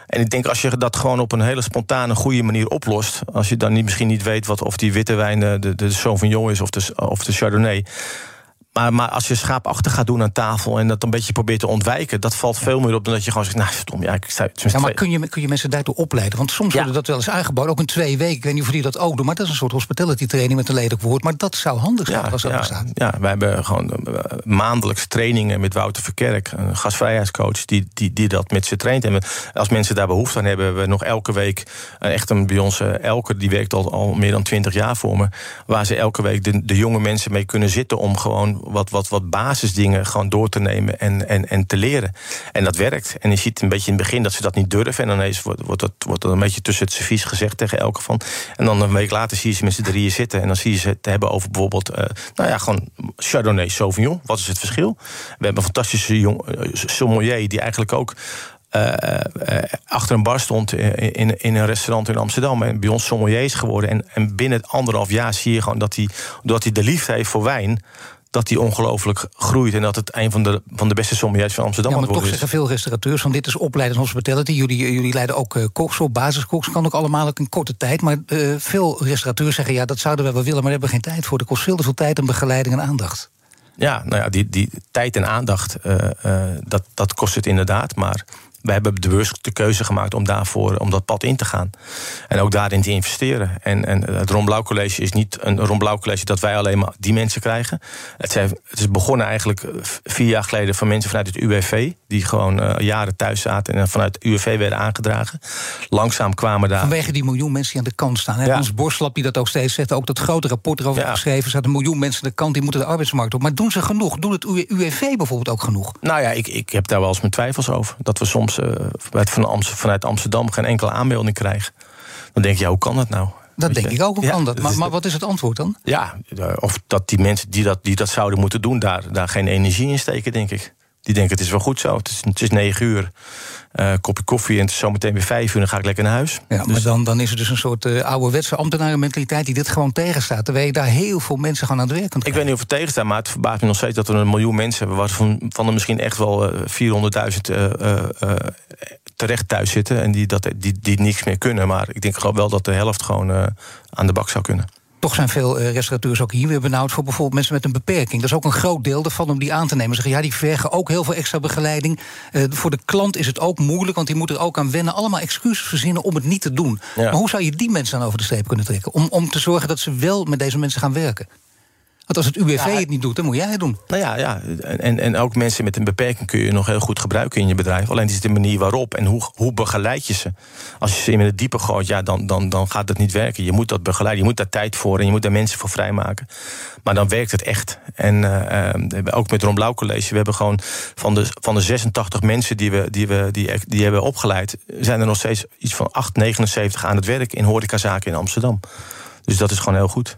En ik denk als je dat gewoon op een hele spontane, goede manier oplost. Als je dan niet, misschien niet weet wat, of die witte wijn de, de, de Sauvignon is of de, of de Chardonnay maar, maar als je schaapachtig gaat doen aan tafel en dat een beetje probeert te ontwijken, dat valt veel meer op dan dat je gewoon zegt: Nou, stom, ja, ik sta. Ja, maar kun je, kun je mensen daartoe opleiden? Want soms ja. worden dat wel eens aangeboden, ook in twee weken. Ik weet niet of jullie dat ook doen, maar dat is een soort hospitality training met een lelijk woord. Maar dat zou handig zijn als dat ja, bestaat. Ja, wij hebben gewoon uh, maandelijks trainingen met Wouter Verkerk, een gastvrijheidscoach, die, die, die dat met ze traint. En als mensen daar behoefte aan hebben, hebben we nog elke week uh, echt een bij ons, Elke, die werkt al, al meer dan twintig jaar voor me, waar ze elke week de, de jonge mensen mee kunnen zitten om gewoon wat, wat, wat basisdingen gewoon door te nemen en, en, en te leren. En dat werkt. En je ziet een beetje in het begin dat ze dat niet durven. En dan ineens wordt, wordt, dat, wordt dat een beetje tussen het servies gezegd tegen elke van. En dan een week later zie je ze met z'n drieën zitten. En dan zie je ze het hebben over bijvoorbeeld, uh, nou ja, gewoon Chardonnay Sauvignon. Wat is het verschil? We hebben een fantastische jong, uh, sommelier die eigenlijk ook uh, achter een bar stond in, in een restaurant in Amsterdam. En bij ons sommelier is geworden. En, en binnen anderhalf jaar zie je gewoon dat hij, doordat hij de liefde heeft voor wijn dat die ongelooflijk groeit. En dat het een van de, van de beste sommeliers van Amsterdam ja, maar toch zeggen veel restaurateurs van dit is opleiden hospitality. Jullie, jullie leiden ook uh, koks op, basiskoks. Kan ook allemaal ook in korte tijd. Maar uh, veel restaurateurs zeggen ja, dat zouden we wel willen, maar daar hebben we geen tijd voor. Er kost veel te veel tijd en begeleiding en aandacht. Ja, nou ja, die, die tijd en aandacht, uh, dat, dat kost het inderdaad. Maar we hebben bewust de keuze gemaakt om daarvoor om dat pad in te gaan. En ook daarin te investeren. En, en het Ron Blauw College is niet een Ron Blauw College dat wij alleen maar die mensen krijgen. Het, het is begonnen eigenlijk vier jaar geleden van mensen vanuit het UWV. Die gewoon uh, jaren thuis zaten en vanuit UWV werden aangedragen. Langzaam kwamen daar. Vanwege die miljoen mensen die aan de kant staan. Ja. Ons Borslap die dat ook steeds zegt. Ook dat grote rapport erover ja. geschreven. Zaten een miljoen mensen aan de kant die moeten de arbeidsmarkt op. Maar doen ze genoeg? Doet het UWV bijvoorbeeld ook genoeg? Nou ja, ik, ik heb daar wel eens mijn twijfels over. Dat we soms uh, vanuit Amsterdam geen enkele aanmelding krijgen. Dan denk je, ja, hoe kan dat nou? Dat denk ik ook, hoe ja, kan dat? Maar, maar, wat is het antwoord dan? Ja, of dat die mensen die dat, die dat zouden moeten doen... daar, daar geen energie in steken, denk ik. Die denken, het is wel goed zo, het is, het is negen uur uh, kopje koffie en het is zometeen weer vijf uur, dan ga ik lekker naar huis. Ja, maar dus- dan, dan is er dus een soort uh, ouderwetse ambtenarenmentaliteit die dit gewoon tegenstaat. Terwijl je daar heel veel mensen gaan aan het werk kunt Ik weet niet of het tegenstaat, maar het verbaast me nog steeds dat we een miljoen mensen hebben, waarvan van er misschien echt wel uh, 400.000 terecht thuis zitten en die, dat, die, die niks meer kunnen. Maar ik denk gewoon wel dat de helft gewoon aan de bak zou kunnen. Toch zijn veel eh, restaurateurs ook hier weer benauwd voor bijvoorbeeld mensen met een beperking. Dat is ook een groot deel daarvan om die aan te nemen. Zeggen ja, die vergen ook heel veel extra begeleiding. Uh, voor de klant is het ook moeilijk, want die moet er ook aan wennen. Allemaal excuses verzinnen om het niet te doen. Ja. Maar hoe zou je die mensen dan over de streep kunnen trekken? Om, om te zorgen dat ze wel met deze mensen gaan werken? Want als het UWV het niet doet, dan moet jij het doen. Nou ja, ja. En, en ook mensen met een beperking kun je nog heel goed gebruiken in je bedrijf. Alleen is de manier waarop en hoe, hoe begeleid je ze. Als je ze in het diepe gooit, ja, dan, dan, dan gaat het niet werken. Je moet dat begeleiden, je moet daar tijd voor en je moet daar mensen voor vrijmaken. Maar dan werkt het echt. En uh, ook met Ron Blauw College, we hebben gewoon van de, van de 86 mensen die we, die we die, die hebben opgeleid, zijn er nog steeds iets van 8, 79 aan het werk in horecazaken in Amsterdam. Dus dat is gewoon heel goed.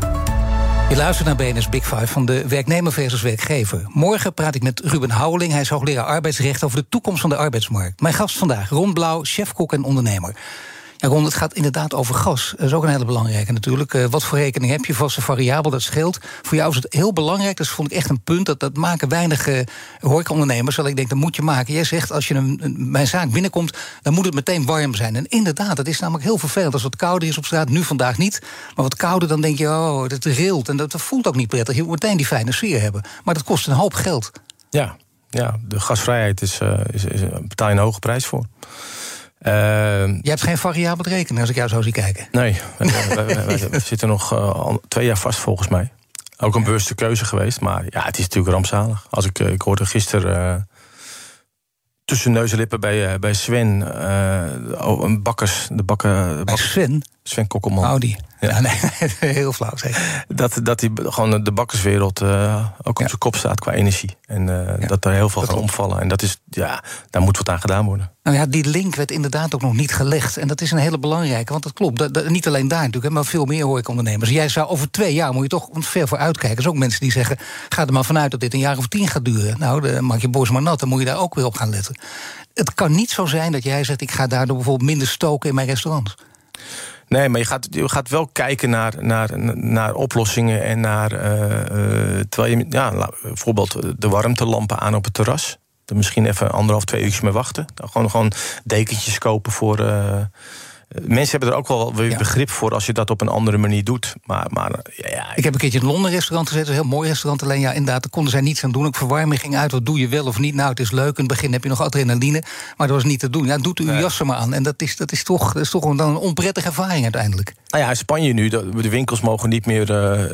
Je luistert naar BNS Big Five van de werknemer versus werkgever. Morgen praat ik met Ruben Houweling. Hij is hoogleraar arbeidsrecht over de toekomst van de arbeidsmarkt. Mijn gast vandaag, Ron Blauw, chefkok en ondernemer. Ja, Ron, het gaat inderdaad over gas. Dat is ook een hele belangrijke natuurlijk. Uh, wat voor rekening heb je? Vaste variabel, dat scheelt. Voor jou is het heel belangrijk. Dat vond ik echt een punt. Dat, dat maken weinig uh, horecaondernemers. Ik denk, dat moet je maken. Jij zegt, als je een, mijn zaak binnenkomt... dan moet het meteen warm zijn. En inderdaad, het is namelijk heel vervelend. Als het kouder is op straat, nu vandaag niet. Maar wat kouder, dan denk je, oh, dat rilt. En dat, dat voelt ook niet prettig. Je moet meteen die fijne sfeer hebben. Maar dat kost een hoop geld. Ja, ja de gasvrijheid is, uh, is, is, betaal je een hoge prijs voor. Uh, je hebt geen variabel rekenen als ik jou zo zie kijken. Nee, we, zitten nog al twee jaar vast volgens mij. Ook een bewuste keuze geweest, maar ja, het is natuurlijk rampzalig. Als ik, ik hoorde gisteren uh, tussen neus en lippen bij, bij Sven, oh, een bakkers, de bakker. Bij Sven? Sven Kokkelman. Die. Ja, nee, heel flauw zeg. Dat, dat die gewoon de bakkerswereld uh, ook op zijn kop staat qua energie. En uh, ja, dat er heel veel gaan omvallen. En dat is, ja, daar moet wat aan gedaan worden. Nou ja, die link werd inderdaad ook nog niet gelegd. En dat is een hele belangrijke, want dat klopt. Dat, dat, niet alleen daar natuurlijk, maar veel meer hoor ik ondernemers. Jij zou over twee jaar moet je toch ver voor uitkijken. Er zijn ook mensen die zeggen, ga er maar vanuit dat dit een jaar of tien gaat duren. Nou, dan maak je bos maar nat, dan moet je daar ook weer op gaan letten. Het kan niet zo zijn dat jij zegt, ik ga daardoor bijvoorbeeld minder stoken in mijn restaurant. Nee, maar je gaat, je gaat wel kijken naar, naar, naar oplossingen en naar. Uh, terwijl je, ja, bijvoorbeeld de warmtelampen aan op het terras. Er misschien even anderhalf, twee uurtjes mee wachten. Gewoon, gewoon dekentjes kopen voor. Uh, Mensen hebben er ook wel weer begrip voor als je dat op een andere manier doet. Maar, maar ja, Ik heb een keertje in een Londen restaurant gezeten, een heel mooi restaurant. Alleen ja, inderdaad, daar konden zij niets aan doen. Ik verwarming ging uit, wat doe je wel of niet? Nou, het is leuk, in het begin heb je nog adrenaline. Maar dat was niet te doen. Ja, doet u uw jas er maar aan. En dat is, dat is toch, dat is toch dan een onprettige ervaring uiteindelijk. Nou ja, in Spanje nu, de, winkels mogen niet meer uh,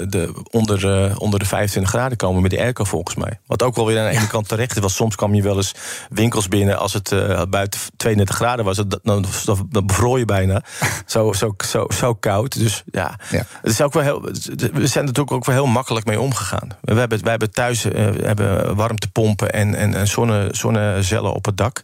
de, onder, uh, onder de 25 graden komen met de airco volgens mij. Wat ook wel weer aan de ene kant terecht is. Want soms kwam je wel eens winkels binnen als het uh, buiten 32 graden was. Dan, dan, dan bevroor je bijna. zo, zo, zo, zo koud. Dus ja, ja. Het is ook wel heel, we zijn natuurlijk ook wel heel makkelijk mee omgegaan. We hebben, wij hebben thuis hebben warmtepompen en, en, en zonne, zonnecellen op het dak.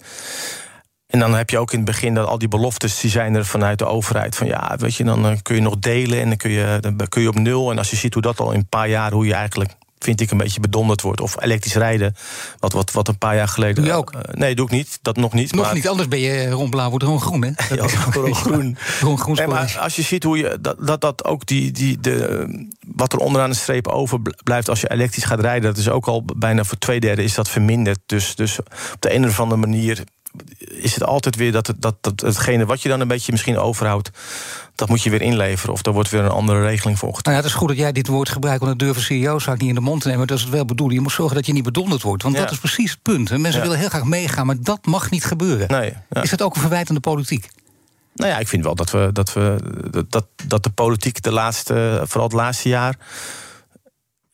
En dan heb je ook in het begin dat al die beloftes die zijn er vanuit de overheid. Van ja, weet je, dan kun je nog delen en dan kun je, dan kun je op nul. En als je ziet hoe dat al in een paar jaar, hoe je eigenlijk vind ik een beetje bedonderd wordt. Of elektrisch rijden, wat, wat, wat een paar jaar geleden... Doe je ook? Uh, nee, doe ik niet. Dat nog niet. Nog maar... niet, anders ben je rond blauw, wordt rond groen, hè? Ja, rond groen. rond groen nee, maar als je ziet hoe je... Dat, dat, dat ook die, die, de, wat er onderaan de streep overblijft als je elektrisch gaat rijden... dat is ook al bijna voor twee derde is dat verminderd. Dus, dus op de een of andere manier is het altijd weer dat, het, dat, dat hetgene wat je dan een beetje misschien overhoudt, dat moet je weer inleveren. Of er wordt weer een andere regeling volgend. Nou ja, het is goed dat jij dit woord gebruikt, want dat durven CEO's niet in de mond te nemen. Dat is het wel bedoelen. Je moet zorgen dat je niet bedonderd wordt. Want ja. dat is precies het punt. En mensen ja. willen heel graag meegaan, maar dat mag niet gebeuren. Nee, ja. Is dat ook een verwijt aan de politiek? Nou ja, ik vind wel dat we dat we dat, dat de politiek de laatste, vooral het laatste jaar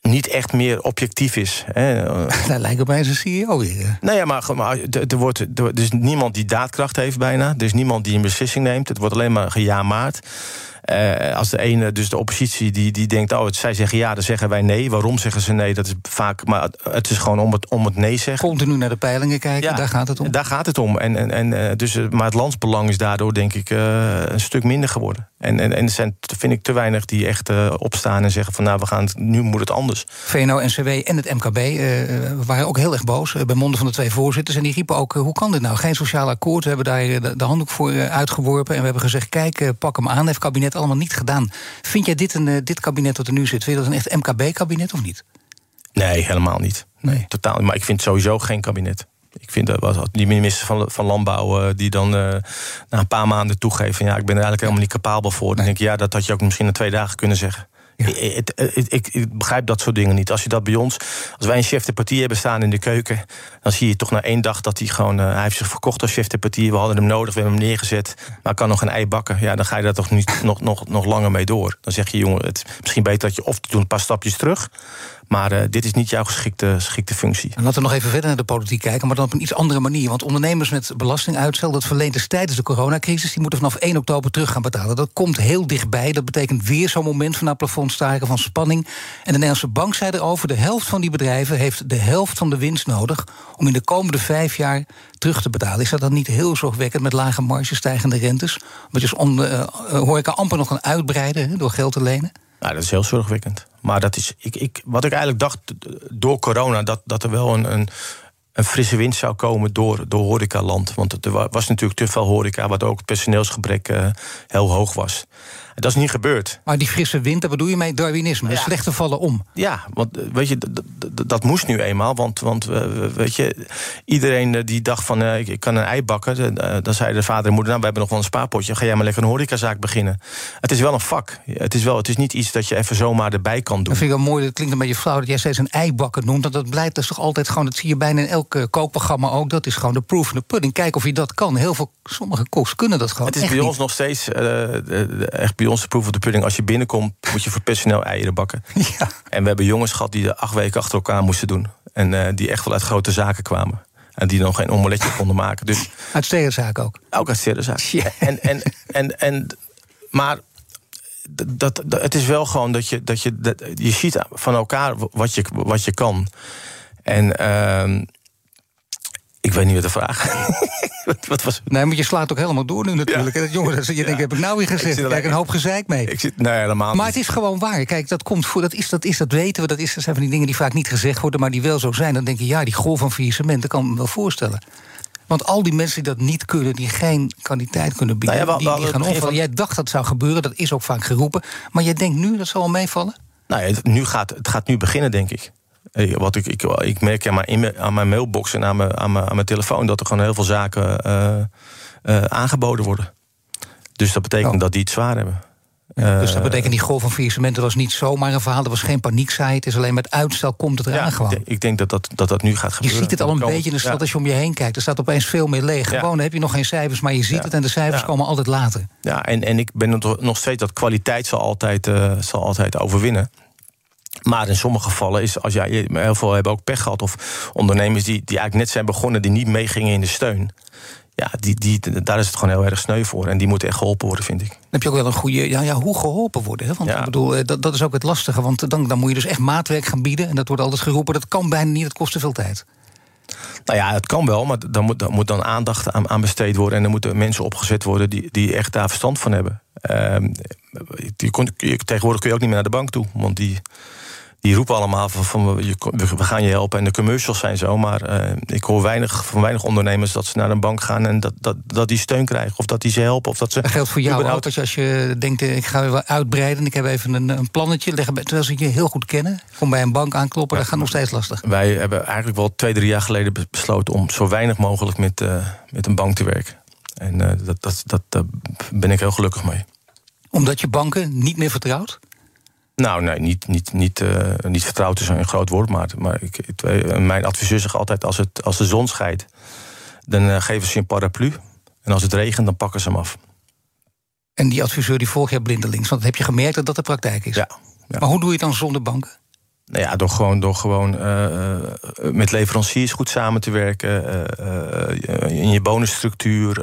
niet echt meer objectief is. Hè. Dat lijkt op mij zijn CEO weer. Nou ja, maar, maar er, wordt, er is niemand die daadkracht heeft bijna. Er is niemand die een beslissing neemt. Het wordt alleen maar gejaamaard. Uh, als de ene, dus de oppositie, die, die denkt... oh, zij zeggen ja, dan zeggen wij nee. Waarom zeggen ze nee? Dat is vaak, maar het is gewoon om het, om het nee zeggen. Continu naar de peilingen kijken, daar gaat het om. Daar gaat het om. En, en, en, uh, dus, maar het landsbelang is daardoor, denk ik, uh, een stuk minder geworden. En, en, en er zijn, vind ik, te weinig die echt opstaan en zeggen van... nou, we gaan het, nu moet het anders. VNO-NCW en het MKB waren ook heel erg boos... bij monden van de twee voorzitters. En die riepen ook, hoe kan dit nou? Geen sociaal akkoord. We hebben daar de, de handdoek voor uitgeworpen. En we hebben gezegd, kijk, pak hem aan. Heeft kabinet allemaal niet gedaan. Vind jij dit, een, dit kabinet dat er nu zit, vind je dat een echt MKB-kabinet of niet? Nee, helemaal niet. Nee. Totaal. Maar ik vind sowieso geen kabinet. Ik vind dat was die minister van, van Landbouw uh, die dan uh, na een paar maanden toegeven: ja, ik ben er eigenlijk helemaal niet capabel voor. Dan denk ik, ja, dat had je ook misschien in twee dagen kunnen zeggen. Ik, ik, ik, begrijp dat soort dingen niet. Als je dat bij ons, als wij een chef de partie hebben staan in de keuken, dan zie je toch na één dag dat hij gewoon, uh, hij heeft zich verkocht als chef de partie. We hadden hem nodig, we hebben hem neergezet, maar kan nog een ei bakken. Ja, dan ga je daar toch niet nog, nog, nog langer mee door. Dan zeg je, jongen, het is misschien beter dat je of doet een paar stapjes terug. Maar uh, dit is niet jouw geschikte, geschikte functie. En laten we nog even verder naar de politiek kijken, maar dan op een iets andere manier. Want ondernemers met belastinguitstel, dat verleent is tijdens de coronacrisis, die moeten vanaf 1 oktober terug gaan betalen. Dat komt heel dichtbij. Dat betekent weer zo'n moment van naar plafond staren, van spanning. En de Nederlandse bank zei erover: de helft van die bedrijven heeft de helft van de winst nodig om in de komende vijf jaar terug te betalen. Is dat dan niet heel zorgwekkend met lage marges, stijgende rentes? Want je uh, horeca amper nog kan uitbreiden door geld te lenen? Nou, dat is heel zorgwekkend. Maar dat is, ik, ik, wat ik eigenlijk dacht door corona, dat, dat er wel een, een, een frisse wind zou komen door, door horecaland. Want er was natuurlijk te veel horeca, waardoor ook het personeelsgebrek uh, heel hoog was. Dat is niet gebeurd. Maar die frisse wind, daar bedoel je mee Darwinisme. Ja. Slechte vallen om. Ja, want eh, weet je, dat moest nu eenmaal. Want, want eh, weet je, iedereen eh, die dacht van ik kan een ei bakken. Dan zei de vader en moeder, nou, we hebben nog wel een spaarpotje. Ga jij maar lekker een horecazaak beginnen. Het is wel een vak. Het is, wel, het is niet iets dat je even zomaar erbij kan doen. Dat vind ik wel mooi, dat klinkt een beetje flauw dat jij steeds een ei bakken noemt. Want dat blijkt dus toch altijd gewoon, dat zie je bijna in elk kookprogramma ook. Dat is gewoon de proof in the pudding. Kijk of je dat kan. Heel veel, sommige koks kunnen dat gewoon. Het is bij ons nog steeds echt bij ons de proef of de pudding. Als je binnenkomt, moet je voor personeel eieren bakken. Ja. En we hebben jongens gehad die acht weken achter elkaar moesten doen. En uh, die echt wel uit grote zaken kwamen. En die nog geen omeletje konden maken. Dus, uit sterrenzaak ook? Ook uit sterrenzaak. Ja. En, en, en, en, maar dat, dat, het is wel gewoon dat je, dat je, dat, je ziet van elkaar wat je, wat je kan. En uh, ik weet niet wat de vraag wat, wat was Nee, maar je slaat ook helemaal door nu natuurlijk. Ja. Dat, jongen, dat, je ja. denkt, heb ik nou weer gezegd? Ik krijg een hoop gezeik mee. Ik zit, nee, helemaal maar het is gewoon waar. Kijk, dat komt voor, dat is, dat is, dat weten we. Dat, is, dat zijn van die dingen die vaak niet gezegd worden, maar die wel zo zijn. Dan denk je, ja, die golf van faillissement, dat kan ik me wel voorstellen. Want al die mensen die dat niet kunnen, die geen kwaliteit kunnen bieden, nou ja, die, die gaan omvallen. Jij dacht dat zou gebeuren, dat is ook vaak geroepen. Maar jij denkt nu dat zal al meevallen? Nou ja, het, nu gaat, het gaat nu beginnen, denk ik. Wat ik, ik, ik merk aan mijn, aan mijn mailbox en aan mijn, aan, mijn, aan mijn telefoon dat er gewoon heel veel zaken uh, uh, aangeboden worden. Dus dat betekent oh. dat die het zwaar hebben. Ja, dus dat betekent die golf van faillissementen was niet zomaar een verhaal. Er was geen paniekzaai. Het is alleen met uitstel komt het eraan ja, gewoon. Ik, denk dat dat, dat dat nu gaat gebeuren. Je ziet het al een beetje in de stad als je om je heen kijkt. Er staat opeens veel meer leeg. Gewoon dan heb je nog geen cijfers, maar je ziet het en de cijfers komen altijd later. Ja, en, en ik ben nog steeds dat kwaliteit zal altijd, uh, zal altijd overwinnen. Maar in sommige gevallen is, als jij, heel veel hebben ook pech gehad, of ondernemers die, die eigenlijk net zijn begonnen, die niet meegingen in de steun. Ja, die, die, daar is het gewoon heel erg sneu voor. En die moeten echt geholpen worden, vind ik. Dan heb je ook wel een goede. Ja, ja hoe geholpen worden? Hè? Want ik bedoel, eh, dat, dat is ook het lastige. Want dan, dan moet je dus echt maatwerk gaan bieden. En dat wordt altijd geroepen. Dat kan bijna niet, dat kost te veel tijd. Nou ja, het kan wel, maar dan moet, dan aandacht aan, besteed worden. En er moeten mensen opgezet worden die, die echt daar verstand van hebben. Die kon, tegenwoordig kun je ook niet meer naar de bank toe. Want die, die roepen allemaal van, van we gaan je helpen en de commercials zijn zo. Maar uh, ik hoor weinig, van weinig ondernemers dat ze naar een bank gaan en dat, dat, dat die steun krijgen. Of dat die ze helpen. Of dat, ze dat geldt voor jou ook. Als je denkt, eh, ik ga weer uitbreiden. Ik heb even een, een plannetje. Leggen, terwijl ze je heel goed kennen. Kom bij een bank aankloppen. dat gaat nog steeds lastig. Wij hebben eigenlijk wel twee, drie jaar geleden besloten om zo weinig mogelijk met, uh, met een bank te werken. En uh, dat, dat, dat, daar ben ik heel gelukkig mee. Omdat je banken niet meer vertrouwt? Nou, nee, niet, niet, niet, uh, niet vertrouwd is een groot woord, maar, maar ik, ik, mijn adviseur zegt altijd: als, het, als de zon schijnt, dan uh, geven ze een paraplu. En als het regent, dan pakken ze hem af. En die adviseur die volg je blindelings, want heb je gemerkt dat dat de praktijk is? Ja. ja. Maar hoe doe je het dan zonder banken? Nou ja, door gewoon, door gewoon uh, met leveranciers goed samen te werken. Uh, in je bonusstructuur.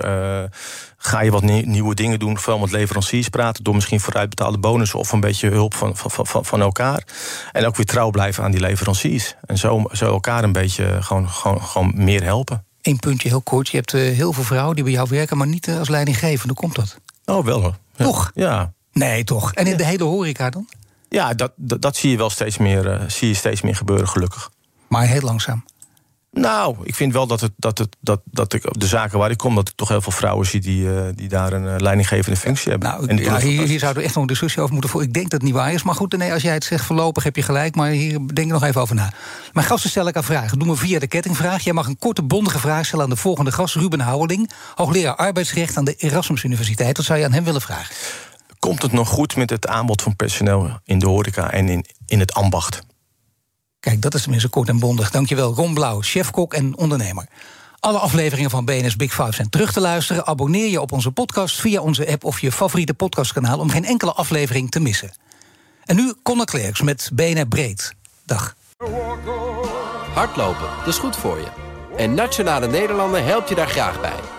ga je wat nieuwe dingen doen, vooral met leveranciers praten. Door misschien vooruitbetaalde bonussen of een beetje hulp van, van, van, van elkaar. En ook weer trouw blijven aan die leveranciers. En zo, zo elkaar een beetje gewoon, gewoon, gewoon meer helpen. Eén puntje heel kort. Je hebt heel veel vrouwen die bij jou werken, maar niet als leidinggevende. Hoe komt dat? Oh, wel hoor. Ja. Toch? Ja. Nee, toch. En in de hele horeca dan? Ja, dat, dat, dat, zie je wel steeds meer, uh, zie je steeds meer gebeuren, gelukkig. Maar heel langzaam. Nou, ik vind wel dat, het, dat, het, dat, dat ik de zaken waar ik kom, dat ik toch heel veel vrouwen zie die, uh, die daar een uh, leidinggevende functie hebben. Nou, en ja, hier, hier zouden we echt nog een discussie over moeten voeren. Ik denk dat het niet waar is. Maar goed, nee, als jij het zegt voorlopig heb je gelijk. Maar hier denk ik nog even over na. Mijn gasten stel ik aan vragen. Doe me via de kettingvraag. Jij mag een korte, bondige vraag stellen aan de volgende gast, Ruben Houweling, hoogleraar arbeidsrecht aan de Erasmus Universiteit. Wat zou je aan hem willen vragen? Komt het nog goed met het aanbod van personeel in de horeca en in, in het ambacht? Kijk, dat is tenminste kort en bondig. Dankjewel, Ron Blauw, chefkok en ondernemer. Alle afleveringen van BNS Big Five zijn terug te luisteren. Abonneer je op onze podcast via onze app of je favoriete podcastkanaal... om geen enkele aflevering te missen. En nu Conor Klerks met BNR Breed. Dag. Hardlopen, dat is goed voor je. En Nationale Nederlanden helpt je daar graag bij.